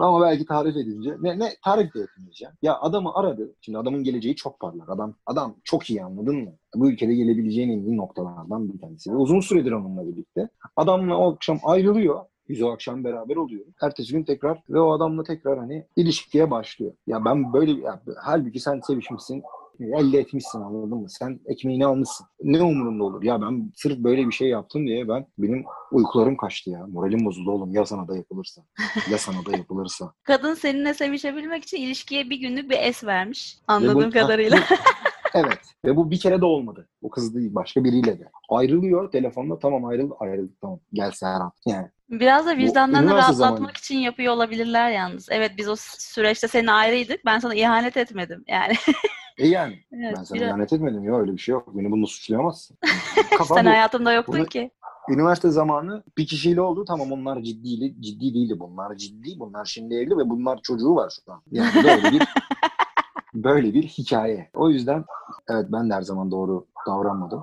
Ama belki tarif edince ne, ne tarif de etmeyeceğim. Ya adamı aradı. Şimdi adamın geleceği çok parlak. Adam adam çok iyi anladın mı? Bu ülkede gelebileceğin en iyi noktalardan bir tanesi. Ve uzun süredir onunla birlikte. Adamla o akşam ayrılıyor. Biz o akşam beraber oluyoruz. Ertesi gün tekrar ve o adamla tekrar hani ilişkiye başlıyor. Ya ben böyle ya, halbuki sen sevişmişsin elde etmişsin anladın mı? Sen ekmeğini almışsın. Ne umurumda olur? Ya ben sırf böyle bir şey yaptım diye ben benim uykularım kaçtı ya. Moralim bozuldu oğlum. Ya sana da yapılırsa. Ya sana da yapılırsa. [LAUGHS] Kadın seninle sevişebilmek için ilişkiye bir günlük bir es vermiş anladığım bu- kadarıyla. Evet. Ve bu bir kere de olmadı. O kız değil. Başka biriyle de. Ayrılıyor telefonla. Tamam ayrıldı. Ayrıldık tamam. Gel Serhat. Yani. Biraz da vicdanlarını rahatlatmak zamanı. için yapıyor olabilirler yalnız. Evet biz o süreçte seninle ayrıydık. Ben sana ihanet etmedim. Yani [LAUGHS] E yani. evet, ben sana biraz- ihanet etmedim ya. Öyle bir şey yok. Beni bununla suçlayamazsın. [LAUGHS] Sen bu. hayatımda yoktun Bunu- ki. üniversite zamanı bir kişiyle oldu. Tamam onlar ciddi, ciddi değildi. Bunlar ciddi. Bunlar şimdi evli ve bunlar çocuğu var şu an. Yani böyle bir [LAUGHS] böyle bir hikaye. O yüzden evet ben de her zaman doğru davranmadım.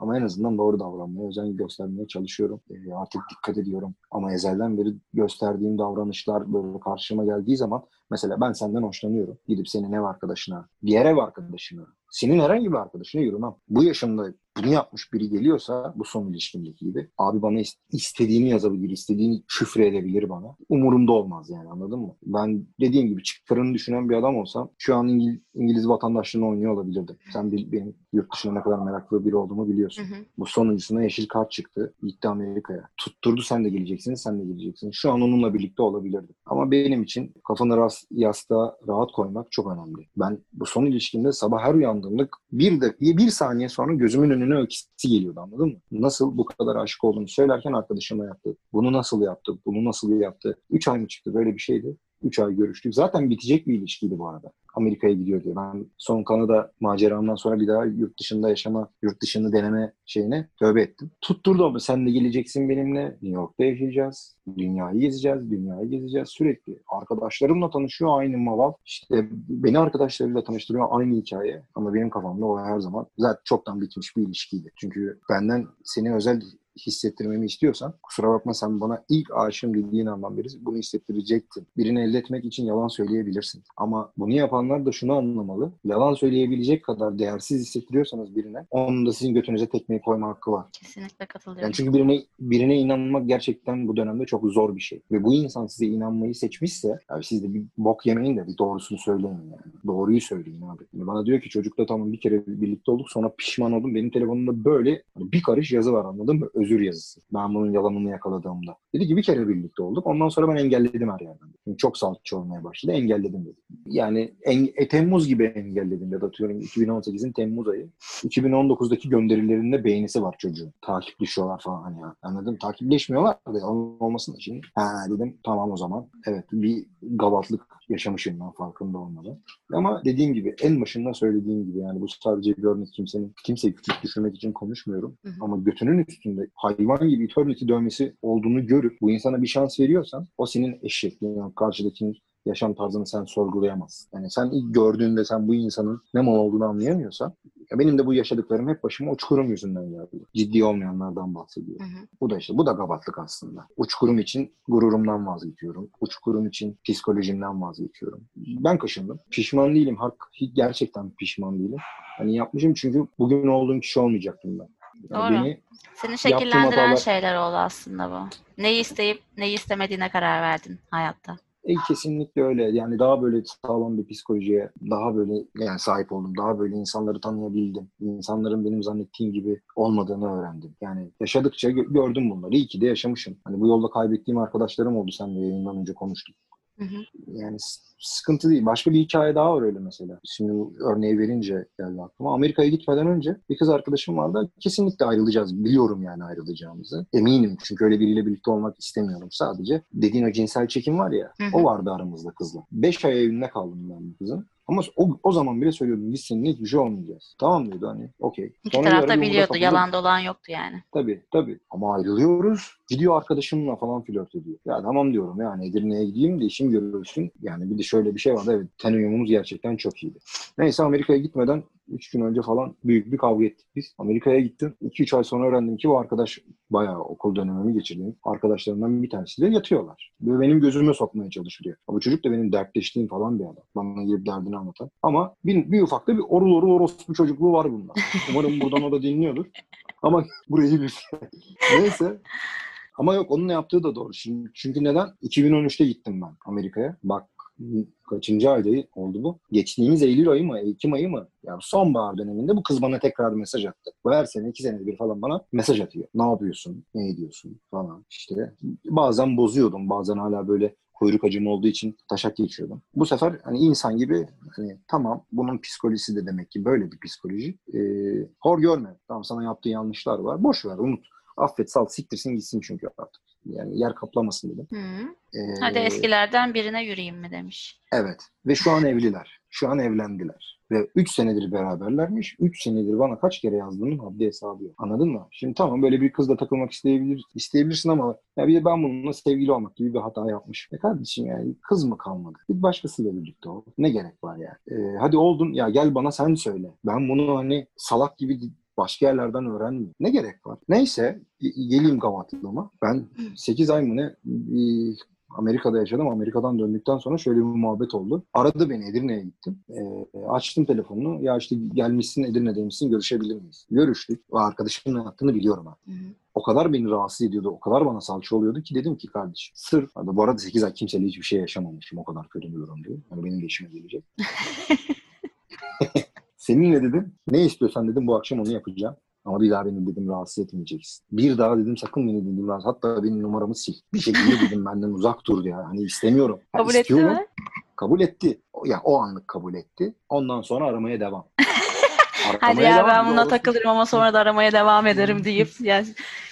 Ama en azından doğru davranmaya özen göstermeye çalışıyorum. Ee, artık dikkat ediyorum. Ama ezelden beri gösterdiğim davranışlar böyle karşıma geldiği zaman mesela ben senden hoşlanıyorum. Gidip senin ev arkadaşına, diğer ev arkadaşına, senin herhangi bir arkadaşına yürümem. Bu yaşımda bunu yapmış biri geliyorsa bu son ilişkimdeki gibi abi bana is- istediğini yazabilir, istediğini küfür edebilir bana. Umurumda olmaz yani anladın mı? Ben dediğim gibi çıkarını düşünen bir adam olsam şu an İngil- İngiliz vatandaşlığını oynuyor olabilirdim. Sen bil- benim yurt dışına ne kadar meraklı biri olduğumu biliyorsun. Hı hı. Bu sonuncusuna yeşil kart çıktı. Gitti Amerika'ya. Tutturdu sen de geleceksin, sen de geleceksin. Şu an onunla birlikte olabilirdim. Ama benim için kafanı ras, yastığa rahat koymak çok önemli. Ben bu son ilişkimde sabah her uyandığımda bir, de, bir saniye sonra gözümün önüne öykisi geliyordu anladın mı? Nasıl bu kadar aşık olduğunu söylerken arkadaşıma yaptı. Bunu nasıl yaptı? Bunu nasıl yaptı? Üç ay mı çıktı? Böyle bir şeydi. Üç ay görüştük. Zaten bitecek bir ilişkiydi bu arada. Amerika'ya gidiyor diye. Ben son Kanada maceramdan sonra bir daha yurt dışında yaşama, yurt dışını deneme şeyine tövbe ettim. Tutturdu ama sen de geleceksin benimle. New York'ta yaşayacağız. Dünyayı gezeceğiz, dünyayı gezeceğiz sürekli. Arkadaşlarımla tanışıyor aynı maval. İşte beni arkadaşlarıyla tanıştırıyor aynı hikaye. Ama benim kafamda o her zaman zaten çoktan bitmiş bir ilişkiydi. Çünkü benden seni özel hissettirmemi istiyorsan kusura bakma sen bana ilk aşığım dediğin andan beri bunu hissettirecektin. Birini elde etmek için yalan söyleyebilirsin. Ama bunu yapanlar da şunu anlamalı. Yalan söyleyebilecek kadar değersiz hissettiriyorsanız birine onun da sizin götünüze tekmeyi koyma hakkı var. Kesinlikle katılıyorum. Yani çünkü birine birine inanmak gerçekten bu dönemde çok zor bir şey. Ve bu insan size inanmayı seçmişse abi siz de bir bok yemeyin de bir doğrusunu söyleyin yani. Doğruyu söyleyin abi. Yani bana diyor ki çocukla tamam bir kere birlikte olduk sonra pişman oldum. Benim telefonumda böyle hani bir karış yazı var anladın mı? Özür yazısı. Ben bunun yalanını yakaladığımda. Dedi ki bir kere birlikte olduk. Ondan sonra ben engelledim her yerden. Çünkü çok salça olmaya başladı. Engelledim dedi. Yani en, e, Temmuz gibi engelledim ya da atıyorum 2018'in Temmuz ayı. 2019'daki gönderilerinde beğenisi var çocuğun. Takip düşüyorlar falan hani ya. Anladın mı? Takipleşmiyorlar da olmasın da şimdi. Ha dedim tamam o zaman. Evet bir gavatlık yaşamışım farkında olmadan. Ama dediğim gibi en başından söylediğim gibi yani bu sadece bir örnek kimsenin kimseyi küçük düşürmek için konuşmuyorum. Hı hı. Ama götünün üstünde hayvan gibi eternity dövmesi olduğunu görüp bu insana bir şans veriyorsan o senin eşek. Yani karşıdakinin yaşam tarzını sen sorgulayamazsın. Yani sen ilk gördüğünde sen bu insanın ne mal olduğunu anlayamıyorsan ya benim de bu yaşadıklarım hep başıma o çukurum yüzünden geldi. Ciddi olmayanlardan bahsediyorum. Hı hı. Bu da işte bu da gavatlık aslında. Uçkurum için gururumdan vazgeçiyorum. Uçkurum için psikolojimden vazgeçiyorum. Ben kaşındım. Pişman değilim. Hak gerçekten pişman değilim. Hani yapmışım çünkü bugün olduğum kişi olmayacaktım ben. Yani Doğru. Beni Seni şekillendiren hatalar- şeyler oldu aslında bu. Neyi isteyip neyi istemediğine karar verdin hayatta. E, kesinlikle öyle. Yani daha böyle sağlam bir psikolojiye daha böyle yani sahip oldum. Daha böyle insanları tanıyabildim. İnsanların benim zannettiğim gibi olmadığını öğrendim. Yani yaşadıkça gö- gördüm bunları. İyi ki de yaşamışım. Hani bu yolda kaybettiğim arkadaşlarım oldu. Sen de yayından önce konuştuk. Hı hı. Yani sıkıntı değil. Başka bir hikaye daha var öyle mesela. Şimdi örneği verince geldi aklıma. Amerika'ya gitmeden önce bir kız arkadaşım vardı. Kesinlikle ayrılacağız. Biliyorum yani ayrılacağımızı. Eminim çünkü öyle biriyle birlikte olmak istemiyorum. Sadece dediğin o cinsel çekim var ya. Hı hı. O vardı aramızda kızla. Beş ay evinde kaldım ben bu kızın. Ama o, o zaman bile söylüyordum biz seninle hiçbir şey olmayacağız. Tamam dedi hani okey. İki Sonra bir taraf ara da yolda biliyordu. Yalan dolan yoktu yani. Tabii tabii. Ama ayrılıyoruz. Gidiyor arkadaşımla falan flört ediyor. Ya tamam diyorum yani Edirne'ye gideyim de işim görülsün. Yani bir de şöyle bir şey vardı. Evet ten uyumumuz gerçekten çok iyiydi. Neyse Amerika'ya gitmeden 3 gün önce falan büyük bir kavga ettik biz. Amerika'ya gittim. 2-3 ay sonra öğrendim ki bu arkadaş bayağı okul dönemimi geçirdiğim arkadaşlarımdan bir tanesi de yatıyorlar. Ve benim gözüme sokmaya çalışıyor. Bu çocuk da benim dertleştiğim falan bir adam. Bana gelip derdini anlatan. Ama bir, bir ufak da bir orul orul orospu çocukluğu var bunda. Umarım buradan o da dinliyordur. Ama [LAUGHS] burayı bir [LAUGHS] Neyse. Ama yok onun yaptığı da doğru. Şimdi, çünkü neden? 2013'te gittim ben Amerika'ya. Bak kaçıncı ayda oldu bu? Geçtiğimiz Eylül ayı mı? Ekim ayı mı? Yani sonbahar döneminde bu kız bana tekrar mesaj attı. Bu her sene iki senede bir falan bana mesaj atıyor. Ne yapıyorsun? Ne ediyorsun? Falan işte. Bazen bozuyordum. Bazen hala böyle kuyruk acım olduğu için taşak geçiyordum. Bu sefer hani insan gibi hani tamam bunun psikolojisi de demek ki böyle bir psikoloji. Ee, hor görme. Tamam sana yaptığı yanlışlar var. Boş ver unut. Affet sal siktirsin gitsin çünkü artık. Yani yer kaplamasın dedim. Hı. Ee, Hadi eskilerden birine yürüyeyim mi demiş. Evet. Ve şu an evliler. Şu an evlendiler. Ve 3 senedir beraberlermiş. 3 senedir bana kaç kere yazdığının haddi hesabı yok. Anladın mı? Şimdi tamam böyle bir kızla takılmak isteyebilir, isteyebilirsin ama ya bir de ben bununla sevgili olmak gibi bir hata yapmışım. E kardeşim yani kız mı kalmadı? Bir başkasıyla birlikte ol. Ne gerek var yani? Ee, hadi oldun ya gel bana sen söyle. Ben bunu hani salak gibi başka yerlerden öğrenmeyeyim. Ne gerek var? Neyse ge- geleyim Gavatlığıma. Ben 8 ay mı ne Amerika'da yaşadım. Amerika'dan döndükten sonra şöyle bir muhabbet oldu. Aradı beni Edirne'ye gittim. Ee, açtım telefonunu. Ya işte gelmişsin Edirne'deymişsin görüşebilir miyiz? Görüştük. Ve arkadaşımın hattını biliyorum ben. Hı hı. O kadar beni rahatsız ediyordu. O kadar bana salça oluyordu ki dedim ki kardeşim sırf. Abi bu arada 8 ay kimseyle hiçbir şey yaşamamışım. O kadar kötü bir durum diyor. Yani benim de işime gelecek. [LAUGHS] Seninle dedim ne istiyorsan dedim bu akşam onu yapacağım. Ama bir daha beni dedim rahatsız etmeyeceksin. Bir daha dedim sakın beni dedim rahatsız. Hatta benim numaramı sil. Bir şekilde [LAUGHS] dedim benden uzak dur ya. Hani istemiyorum. Kabul etti istiyorum. mi? Kabul etti. O- Ya o anlık kabul etti. Ondan sonra aramaya devam. [LAUGHS] Hadi Aramaya ya devam. ben buna Orospu- takılırım ama sonra da aramaya devam ederim deyip yani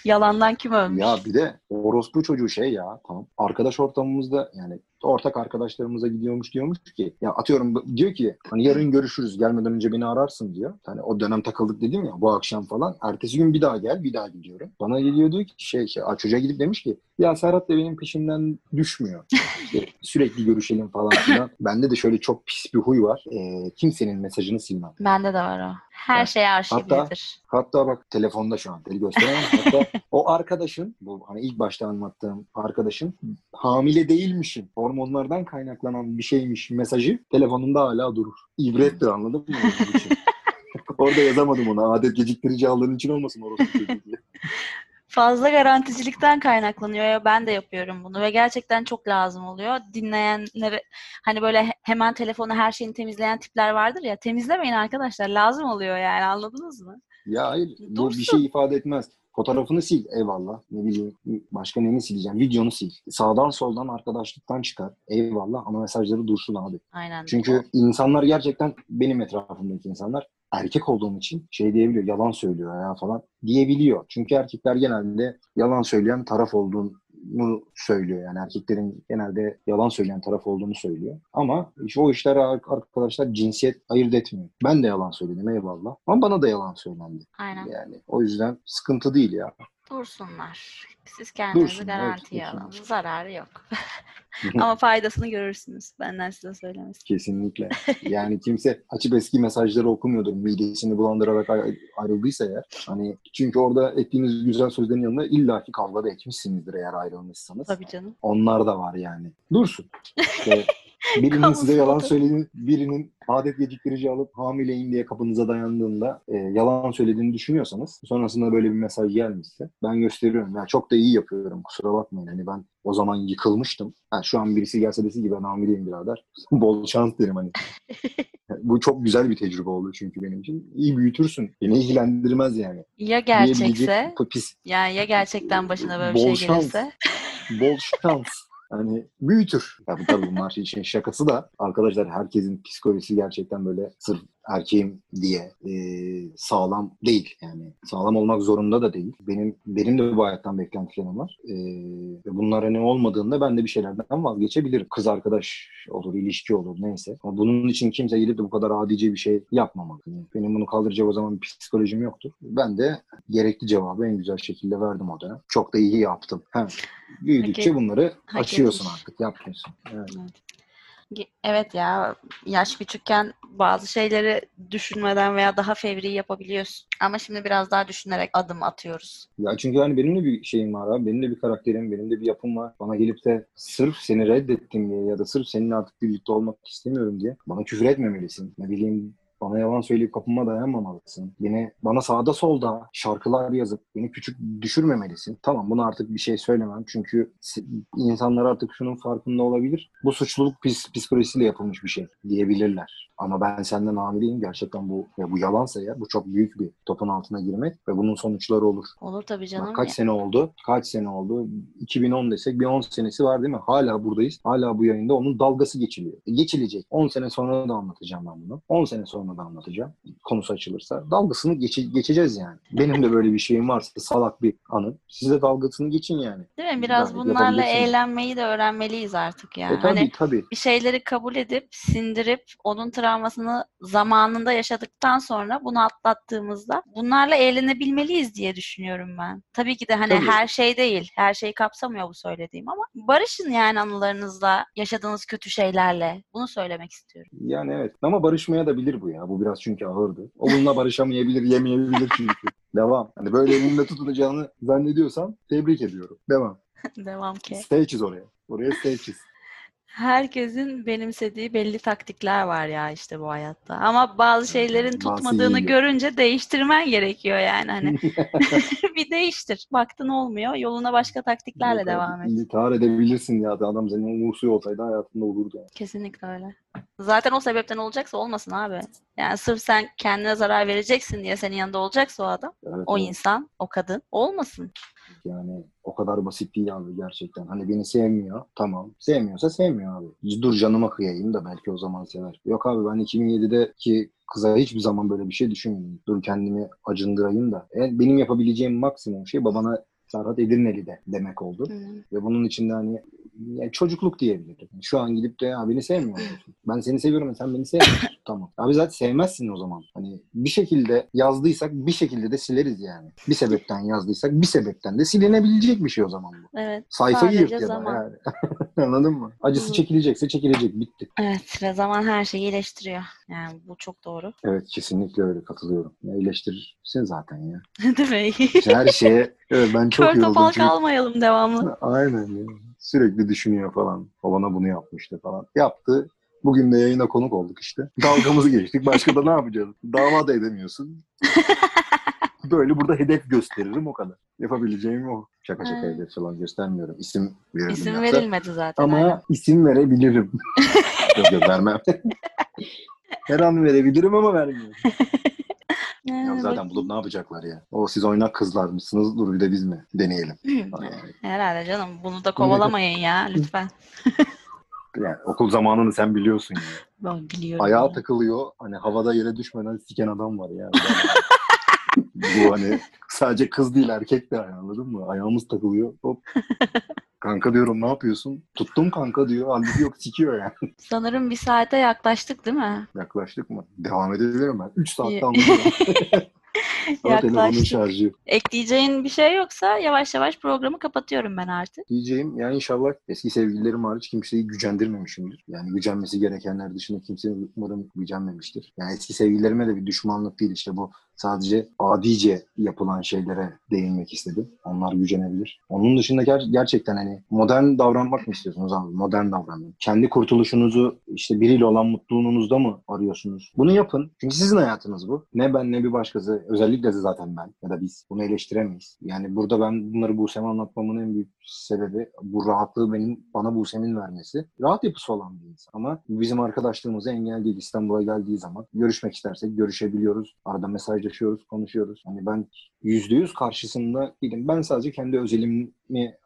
yalandan kim ölmüş? Ya bir de orospu çocuğu şey ya tamam. Arkadaş ortamımızda yani ortak arkadaşlarımıza gidiyormuş diyormuş ki ya atıyorum diyor ki hani yarın görüşürüz gelmeden önce beni ararsın diyor. Hani o dönem takıldık dedim ya bu akşam falan. Ertesi gün bir daha gel bir daha gidiyorum. Bana geliyor diyor ki şey, şey çocuğa gidip demiş ki ya Serhat da benim peşimden düşmüyor. İşte [LAUGHS] sürekli görüşelim falan filan. Bende de şöyle çok pis bir huy var. Ee, kimsenin mesajını silmem. Bende de var o. Her Ya, şey arşivlidir. Hatta bak telefonda şu an deli gösteremem. [LAUGHS] Hatta o arkadaşın bu hani ilk başta anlattığım arkadaşın hamile değilmişim. Hormonlardan kaynaklanan bir şeymiş mesajı telefonumda hala durur. İbrettir anladın mı? [LAUGHS] Orada yazamadım ona. Adet geciktirici aldığın için olmasın orası. Fazla garanticilikten kaynaklanıyor ya ben de yapıyorum bunu ve gerçekten çok lazım oluyor. Dinleyenlere hani böyle he- hemen telefonu her şeyini temizleyen tipler vardır ya temizlemeyin arkadaşlar lazım oluyor yani anladınız mı? Ya hayır bu Dursun. bir şey ifade etmez. Fotoğrafını sil eyvallah. Ne bileyim başka neyini sileceğim? Videonu sil. Sağdan soldan arkadaşlıktan çıkar. Eyvallah ama mesajları dursun abi. Aynen. Çünkü insanlar gerçekten benim etrafımdaki insanlar erkek olduğum için şey diyebiliyor, yalan söylüyor ya falan diyebiliyor. Çünkü erkekler genelde yalan söyleyen taraf olduğunu söylüyor. Yani erkeklerin genelde yalan söyleyen taraf olduğunu söylüyor. Ama işte o işler arkadaşlar cinsiyet ayırt etmiyor. Ben de yalan söyledim eyvallah. Ama bana da yalan söylendi. Aynen. Yani o yüzden sıkıntı değil ya. Dursunlar. Siz kendinizi Dursun, garantiye evet, alın. Zararı yok. Ama faydasını görürsünüz. Benden size söylemesi. Kesinlikle. Yani kimse açıp eski mesajları okumuyordur. Midesini bulandırarak ay- ayrıldıysa eğer. Hani çünkü orada ettiğiniz güzel sözlerin yanında illaki kavga da etmişsinizdir eğer ayrılmışsanız. Tabii canım. Onlar da var yani. Dursun. İşte [LAUGHS] [LAUGHS] birinin size yalan söylediğini, birinin adet geciktirici alıp hamileyim diye kapınıza dayandığında e, yalan söylediğini düşünüyorsanız sonrasında böyle bir mesaj gelmişse ben gösteriyorum. Ya çok da iyi yapıyorum kusura bakmayın. Hani ben o zaman yıkılmıştım. Ha, şu an birisi gelse dese ki ben hamileyim birader. [LAUGHS] Bol şans derim hani. [LAUGHS] Bu çok güzel bir tecrübe oldu çünkü benim için. İyi büyütürsün. Beni ilgilendirmez yani. Ya gerçekse pis yani ya gerçekten başına böyle bir şey gelirse bol şans. Hani büyütür. Tabii tabii bunlar için şakası da arkadaşlar herkesin psikolojisi gerçekten böyle sırf erkeğim diye e, sağlam değil yani. Sağlam olmak zorunda da değil. Benim benim de bu hayattan beklentilerim var. E, ve bunlar hani olmadığında ben de bir şeylerden vazgeçebilirim. Kız arkadaş olur, ilişki olur neyse. Ama bunun için kimse gidip de bu kadar adice bir şey yapmamalı. Yani benim bunu kaldıracak o zaman bir psikolojim yoktur. Ben de gerekli cevabı en güzel şekilde verdim o dönem. Çok da iyi yaptım. Hem büyüdükçe et- bunları hak açıyorsun etmiş. artık, yapmıyorsun. Evet. Ge- Evet ya yaş küçükken bazı şeyleri düşünmeden veya daha fevri yapabiliyorsun. Ama şimdi biraz daha düşünerek adım atıyoruz. Ya çünkü hani benim de bir şeyim var abi. Benim de bir karakterim, benim de bir yapım var. Bana gelip de sırf seni reddettim diye ya da sırf seninle artık birlikte olmak istemiyorum diye bana küfür etmemelisin. Ne bileyim bana yalan söyleyip kapıma dayanmamalısın. Yine bana sağda solda şarkılar yazıp beni küçük düşürmemelisin. Tamam bunu artık bir şey söylemem. Çünkü insanlar artık şunun farkında olabilir. Bu suçluluk pis, psikolojisiyle yapılmış bir şey diyebilirler. Ama ben senden hamileyim. Gerçekten bu ya bu yalansa ya bu çok büyük bir topun altına girmek ve bunun sonuçları olur. Olur tabii canım. Bak kaç ya. sene oldu? Kaç sene oldu? 2010 desek bir 10 senesi var değil mi? Hala buradayız. Hala bu yayında onun dalgası geçiliyor. E, geçilecek. 10 sene sonra da anlatacağım ben bunu. 10 sene sonra da anlatacağım. Konusu açılırsa. Dalgasını geçe- geçeceğiz yani. Benim de böyle bir şeyim varsa salak bir anı. Siz de dalgasını geçin yani. Değil mi? Biraz Gayet bunlarla eğlenmeyi de öğrenmeliyiz artık yani. e tabii Hani tabii. bir şeyleri kabul edip sindirip onun travmasını zamanında yaşadıktan sonra bunu atlattığımızda bunlarla eğlenebilmeliyiz diye düşünüyorum ben. Tabii ki de hani Tabii. her şey değil. Her şeyi kapsamıyor bu söylediğim ama barışın yani anılarınızla, yaşadığınız kötü şeylerle. Bunu söylemek istiyorum. Yani evet. Ama barışmaya da bilir bu ya. Bu biraz çünkü ağırdı. O bununla barışamayabilir, yemeyebilir çünkü. [LAUGHS] Devam. Hani böyle elinde tutunacağını zannediyorsan tebrik ediyorum. Devam. Devam ki. Stay çiz oraya. Oraya stay çiz. Herkesin benimsediği belli taktikler var ya işte bu hayatta. Ama bazı şeylerin tutmadığını görünce değiştirmen gerekiyor yani hani. [LAUGHS] [LAUGHS] bir değiştir. Baktın olmuyor. Yoluna başka taktiklerle devam et. İntihar edebilirsin ya. Adam seni umursuyor olsaydı hayatında olurdu. Yani. Kesinlikle öyle. Zaten o sebepten olacaksa olmasın abi. Yani sırf sen kendine zarar vereceksin diye senin yanında olacaksa o adam, Evet, o evet. insan, o kadın olmasın. Yani o kadar basit değil abi gerçekten. Hani beni sevmiyor. Tamam. Sevmiyorsa sevmiyor abi. Dur canıma kıyayım da belki o zaman sever. Yok abi ben 2007'deki kıza hiçbir zaman böyle bir şey düşünmedim. Dur kendimi acındırayım da. E, benim yapabileceğim maksimum şey babana Serhat Edirneli de demek oldu. Ve bunun içinde hani yani çocukluk diyebilirim. Şu an gidip de ya beni sevmiyor musun? [LAUGHS] Ben seni seviyorum sen beni sevmiyorsun. [LAUGHS] tamam. Abi zaten sevmezsin o zaman. Hani bir şekilde yazdıysak bir şekilde de sileriz yani. Bir sebepten yazdıysak bir sebepten de silinebilecek bir şey o zaman bu. Evet. Sayfayı yırt ya da yani. [LAUGHS] Anladın mı? Acısı çekilecekse çekilecek. Bitti. Evet ve zaman her şeyi iyileştiriyor. Yani bu çok doğru. Evet kesinlikle öyle katılıyorum. Ya, iyileştirirsin zaten ya. [LAUGHS] Değil mi? İşte her şeye evet ben çok Kör yoruldum. topal çünkü- kalmayalım devamlı. Aynen ya. Sürekli düşünüyor falan. O bana bunu yapmıştı falan. Yaptı. Bugün de yayına konuk olduk işte. Dalgamızı geçtik. Başka da ne yapacağız? Dava da edemiyorsun. [LAUGHS] Böyle burada hedef gösteririm o kadar. Yapabileceğim o. Şaka şaka Ha. hedef falan göstermiyorum. İsim verirdim İsim yoksa. verilmedi zaten. Ama aynen. isim verebilirim. [LAUGHS] yok yok vermem. Her an verebilirim ama vermiyorum. [LAUGHS] Ya zaten bulup ne yapacaklar ya? O siz oynak kızlar mısınız? Dur bir de biz mi? Deneyelim. Yani, Herhalde canım. Bunu da kovalamayın ya [LAUGHS] lütfen. yani okul zamanını sen biliyorsun ya. Ben biliyorum. Ayağa ya. takılıyor. Hani havada yere düşmeden siken adam var yani. Bu hani sadece kız değil erkek de anladın mı? Ayağımız takılıyor. Hop. [LAUGHS] Kanka diyorum ne yapıyorsun? Tuttum kanka diyor. Halbuki yok sikiyor yani. Sanırım bir saate yaklaştık değil mi? Yaklaştık mı? Devam edebilirim ben. 3 saatte İyi. anlatıyorum. [LAUGHS] Yaklaştık. şarjı. Ekleyeceğin bir şey yoksa yavaş yavaş programı kapatıyorum ben artık. Diyeceğim yani inşallah eski sevgililerim hariç kimseyi gücendirmemişimdir. Yani gücenmesi gerekenler dışında kimse umarım gücenmemiştir. Yani eski sevgililerime de bir düşmanlık değil işte bu sadece adice yapılan şeylere değinmek istedim. Onlar gücenebilir. Onun dışında ger- gerçekten hani modern davranmak mı istiyorsunuz abi? Modern davranın. Kendi kurtuluşunuzu işte biriyle olan mutluluğunuzda mı arıyorsunuz? Bunu yapın. Çünkü sizin hayatınız bu. Ne ben ne bir başkası. Özellikle de zaten ben ya da biz. Bunu eleştiremeyiz. Yani burada ben bunları Buse'me anlatmamın en büyük sebebi bu rahatlığı benim bana Buse'min vermesi. Rahat yapısı olan bir insan. Ama bizim arkadaşlığımıza engel değil. İstanbul'a geldiği zaman görüşmek istersek görüşebiliyoruz. Arada mesajlaşıyoruz, konuşuyoruz. Hani ben yüzde yüz karşısında değilim. Ben sadece kendi özelimi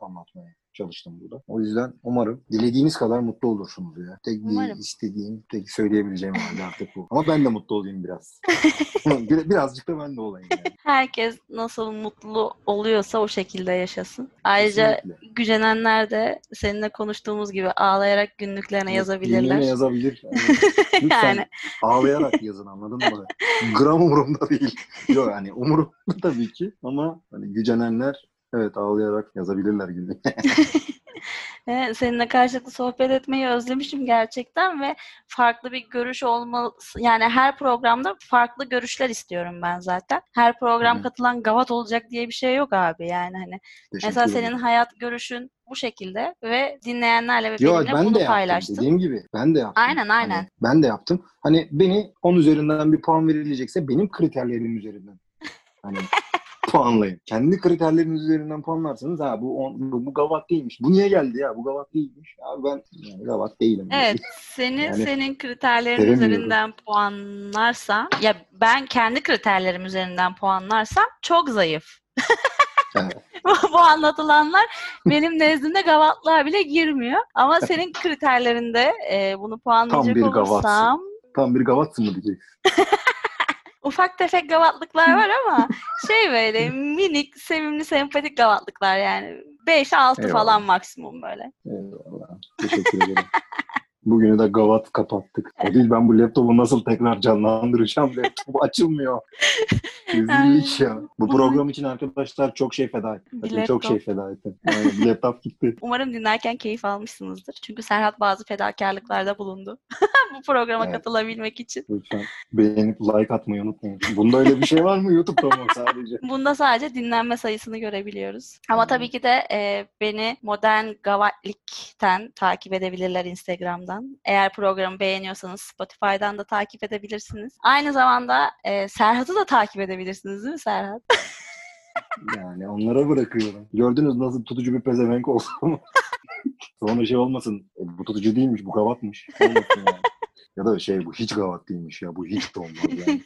anlatmaya çalıştım burada. O yüzden umarım dilediğiniz kadar mutlu olursunuz ya. Tek bir Umarım. istediğim, tek söyleyebileceğim halde artık bu. Ama ben de mutlu olayım biraz. [LAUGHS] Bir- Birazcık da ben de olayım yani. Herkes nasıl mutlu oluyorsa o şekilde yaşasın. Ayrıca Kesinlikle. gücenenler de seninle konuştuğumuz gibi ağlayarak günlüklerine Günlüğüne yazabilirler. yazabilir. [LAUGHS] Yani, Yani. ağlayarak yazın anladın mı? Gram umurumda değil. Yok yani umurumda tabii ki ama hani gücenenler evet ağlayarak yazabilirler. Evet, [LAUGHS] [LAUGHS] seninle karşılıklı sohbet etmeyi özlemişim gerçekten ve farklı bir görüş olması yani her programda farklı görüşler istiyorum ben zaten. Her program Hı katılan gavat olacak diye bir şey yok abi yani hani. Teşekkür Mesela ederim. senin hayat görüşün bu şekilde ve dinleyenlerle ve Yo, benimle ben bunu de yaptım. paylaştın. Dediğim gibi ben de yaptım. Aynen, aynen. Hani ben de yaptım. Hani beni 10 üzerinden bir puan verilecekse benim kriterlerim üzerinden. Hani [LAUGHS] [LAUGHS] puanlayın. Kendi kriterleriniz üzerinden puanlarsanız ha bu, on, bu, bu gavat değilmiş. Bu niye geldi ya? Bu gavat değilmiş. Abi ben yani gavat değilim. Evet, [LAUGHS] seni Yani senin kriterlerin üzerinden puanlarsam, ya ben kendi kriterlerim üzerinden puanlarsam çok zayıf. [LAUGHS] Evet. bu, anlatılanlar benim nezdimde gavatlığa bile girmiyor. Ama senin kriterlerinde e, bunu puanlayacak bir gavatsın. olursam Tam bir gavatsın mı diyeceksin? Ufak tefek gavatlıklar var ama şey böyle minik, sevimli, sempatik gavatlıklar yani. 5-6 Eyvallah. falan maksimum böyle. Eyvallah. Teşekkür ederim. [LAUGHS] Bugünü de gavat kapattık. O değil ben bu laptopu nasıl tekrar canlandıracağım? Laptop [LAUGHS] açılmıyor. Rezillik ya. Bu program için arkadaşlar çok şey feda Bakın çok şey feda ettim. Yani laptop gitti. [LAUGHS] Umarım dinlerken keyif almışsınızdır. Çünkü Serhat bazı fedakarlıklarda bulundu. [LAUGHS] Bu programa Evet. katılabilmek için. Lütfen beğenip like atmayı unutmayın. Bunda öyle bir şey var mı YouTube'da mı sadece? Bunda sadece dinlenme sayısını görebiliyoruz. Ama Hmm. tabii ki de e, beni Modern Gavatlik'ten takip edebilirler Instagram'dan. Eğer programı beğeniyorsanız Spotify'dan da takip edebilirsiniz. Aynı zamanda e, Serhat'ı da takip edebilirsiniz değil mi Serhat? [LAUGHS] Yani onlara bırakıyorum. Gördünüz nasıl tutucu bir pezevenk olduğumu. [LAUGHS] Sonra şey olmasın. e, bu tutucu değilmiş, bu gavatmış. [LAUGHS] Olmasın yani. Ya da şey bu hiç gavat değilmiş ya. Bu hiç olmaz yani.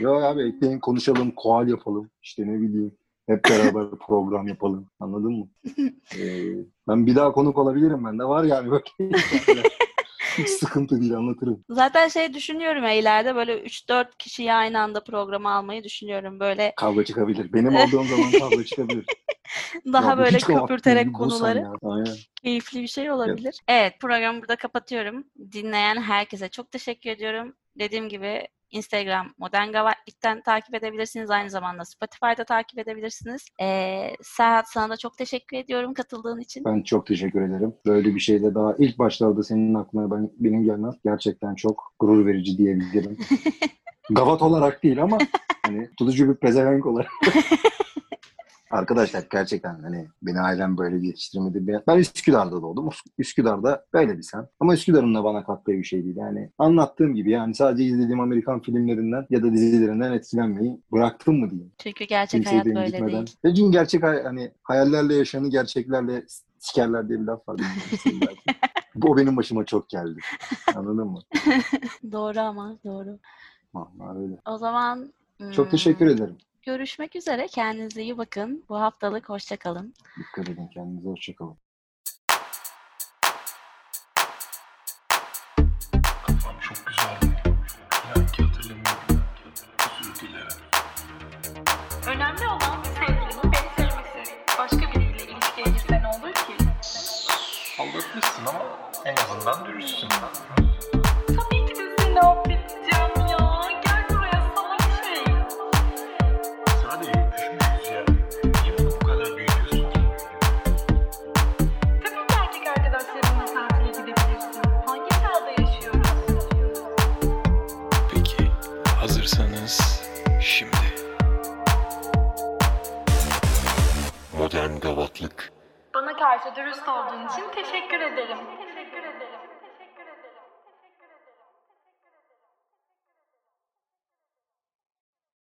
ya abi ekleyin konuşalım, koal yapalım. İşte ne bileyim. Hep beraber [LAUGHS] program yapalım. Anladın mı? Ee, ben bir daha konuk olabilirim ben de var yani. Bak. Hiç [LAUGHS] sıkıntı değil anlatırım. Zaten şey düşünüyorum ya ileride böyle 3-4 kişiyi aynı anda programa almayı düşünüyorum. Böyle Kavga çıkabilir. Benim [LAUGHS] olduğum zaman kavga çıkabilir. daha Ya böyle köpürterek konuları keyifli bir şey olabilir. Evet programı burada kapatıyorum. Dinleyen herkese çok teşekkür ediyorum. Dediğim gibi Instagram Modern Gavatlik'ten takip edebilirsiniz. Aynı zamanda Spotify'da takip edebilirsiniz. Ee, Serhat sana da çok teşekkür ediyorum katıldığın için. Ben çok teşekkür ederim. Böyle bir şeyde daha ilk başlarda senin aklına ben, benim gelmem gerçekten çok gurur verici diyebilirim. [LAUGHS] Gavat olarak değil ama hani tutucu bir pezevenk olarak. [LAUGHS] Arkadaşlar gerçekten hani beni ailem böyle yetiştirmedi. Ben- Üsküdar'da doğdum. Üs- Üsküdar'da böyle bir sen. Ama Üsküdar'ın da bana kattığı bir şey değil. Yani anlattığım gibi yani sadece izlediğim Amerikan filmlerinden ya da dizilerinden etkilenmeyi bıraktım mı diyeyim. Çünkü gerçek Kimseyi hayat böyle incitmeden. değil. Ve çünkü gerçek hay- hani hayallerle yaşanı gerçeklerle sikerler diye bir laf var. [LAUGHS] o benim başıma çok geldi. Anladın mı? [LAUGHS] Doğru ama doğru. Vallahi öyle. O zaman Çok hmm, teşekkür ederim. Görüşmek üzere. Kendinize iyi bakın. Bu haftalık hoşçakalın. Dikkat edin kendinize. Hoşçakalın. Önemli olan sevgilinin beni sevmesi. Başka biriyle ilişkiye ne olur ki? Aldatmışsın ama en azından dürüstsün. Tabii ki de seni affedeceğim karşı dürüst olduğun için teşekkür ederim.